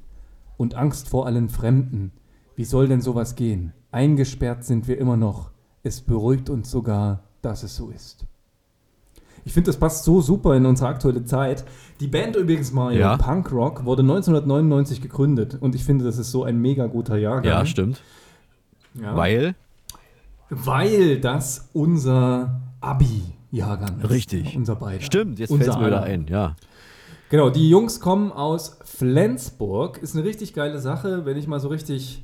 und Angst vor allen Fremden. Wie soll denn sowas gehen? Eingesperrt sind wir immer noch. Es beruhigt uns sogar, dass es so ist. Ich finde, das passt so super in unsere aktuelle Zeit. Die Band übrigens Mario, Ja. Punk Rock, wurde 1999 gegründet und ich finde, das ist so ein mega guter Jahrgang. Ja, stimmt. Ja. Weil? Weil das unser Abi-Jahrgang ist. Richtig. Unser beider. Stimmt, jetzt fällt es mir wieder ein. Ja. Genau, die Jungs kommen aus Flensburg. Ist eine richtig geile Sache. Wenn ich mal so richtig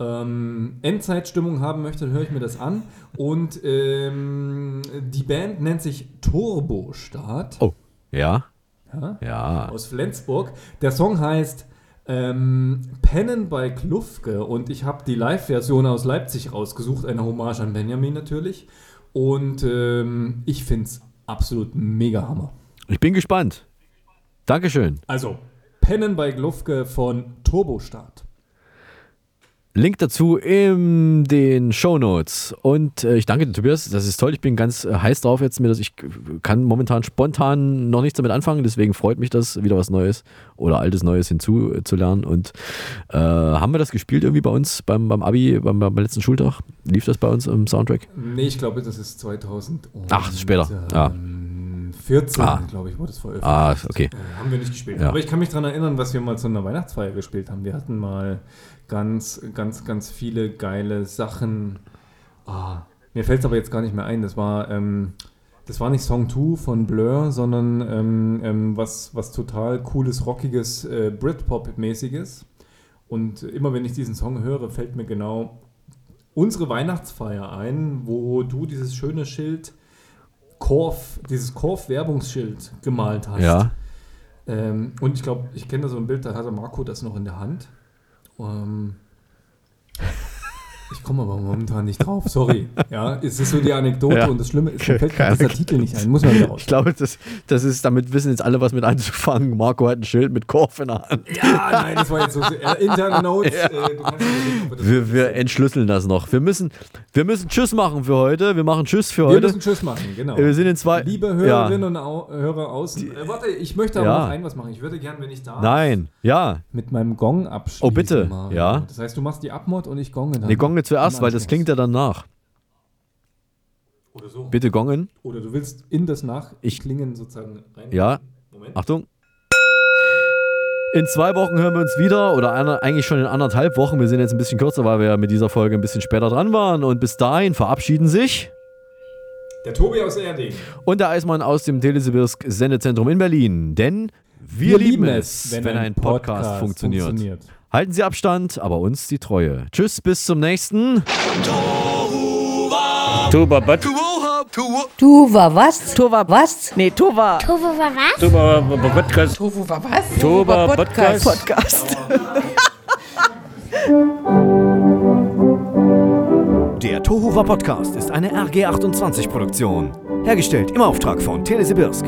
ähm, Endzeitstimmung haben möchte, dann höre ich mir das an. Und ähm, die Band nennt sich Turbo Start. Oh, ja. Ja? Ja. Aus Flensburg. Der Song heißt ähm, Pennen bei Klufke und ich habe die Live-Version aus Leipzig rausgesucht, eine Hommage an Benjamin natürlich. Und ähm, ich finde es absolut mega Hammer. Ich bin gespannt. Dankeschön. Also, Pennen bei Glufke von Turbostart. Link dazu in den Show Notes. Und äh, ich danke dir, Tobias. Das ist toll. Ich bin ganz äh, heiß drauf jetzt. Mir das, ich kann momentan spontan noch nichts damit anfangen. Deswegen freut mich das, wieder was Neues oder altes Neues hinzuzulernen. Und äh, haben wir das gespielt irgendwie bei uns beim, beim Abi, beim, beim letzten Schultag? Lief das bei uns im Soundtrack? Nee, ich glaube, das ist 2000. Ach, später. Ja. 14, Ah. glaube ich, wurde es veröffentlicht. Ah, okay. Äh, haben wir nicht gespielt. Ja. Aber ich kann mich daran erinnern, was wir mal zu einer Weihnachtsfeier gespielt haben. Wir hatten mal ganz, ganz, ganz viele geile Sachen. Ah, mir fällt es aber jetzt gar nicht mehr ein. Das war, ähm, das war nicht Song 2 von Blur, sondern ähm, ähm, was, was total cooles, rockiges, äh, Britpop-mäßiges. Und immer wenn ich diesen Song höre, fällt mir genau unsere Weihnachtsfeier ein, wo du dieses schöne Schild Korf, dieses Korf-Werbungsschild gemalt hast. Ja. Ähm, und ich glaube, ich kenne da so ein Bild, da hatte Marco das noch in der Hand. Ähm, ich komme aber momentan nicht drauf, sorry. Ja, es ist so die Anekdote Ja. und das Schlimme ist, mir fällt Keine- dieser Titel nicht ein, muss man wieder raus. Ich glaube, das, das ist, damit wissen jetzt alle was mit anzufangen. Marco hat ein Schild mit Korf in der Hand. Ja, nein, das war jetzt so äh, interne Notes. Äh, mir überlegen, ob wir Wir, wir entschlüsseln das noch. Wir müssen, wir müssen Tschüss machen für heute. Wir machen Tschüss für Wir heute. müssen Tschüss machen, genau. Wir sind in zwei. Liebe Hörerinnen und Au Hörer außen. Äh, warte, ich möchte aber Ja. noch ein was machen. Ich würde gern, wenn ich darf, Nein, ja. mit meinem Gong abschließen. Oh, bitte. Mario. Ja. Das heißt, du machst die Abmod und ich gonge dann. Nee, gonge zuerst, Im weil das klingt ja dann nach. Oder so. Bitte gongen. Oder du willst in das Ich- Nachklingen sozusagen rein. Ja. Moment. Achtung. In zwei Wochen hören wir uns wieder oder einer, eigentlich schon in anderthalb Wochen. Wir sind jetzt ein bisschen kürzer, weil wir ja mit dieser Folge ein bisschen später dran waren. Und bis dahin verabschieden sich Der Tobi aus Erding. und der Eismann aus dem Telesibirsk Sendezentrum in Berlin. Denn wir, lieben es, wenn, ein Podcast, funktioniert. funktioniert. Halten Sie Abstand, aber uns die Treue. Tschüss, bis zum nächsten. Tuba, but, Tuva was? Tuva was? Nee, Tuva. Tofu war was? Tuba, Podcast. Tuva war was? Tuba, Podcast. Podcast. Der Tohuwa Podcast ist eine RG28 Produktion. Hergestellt im Auftrag von Telesibirsk.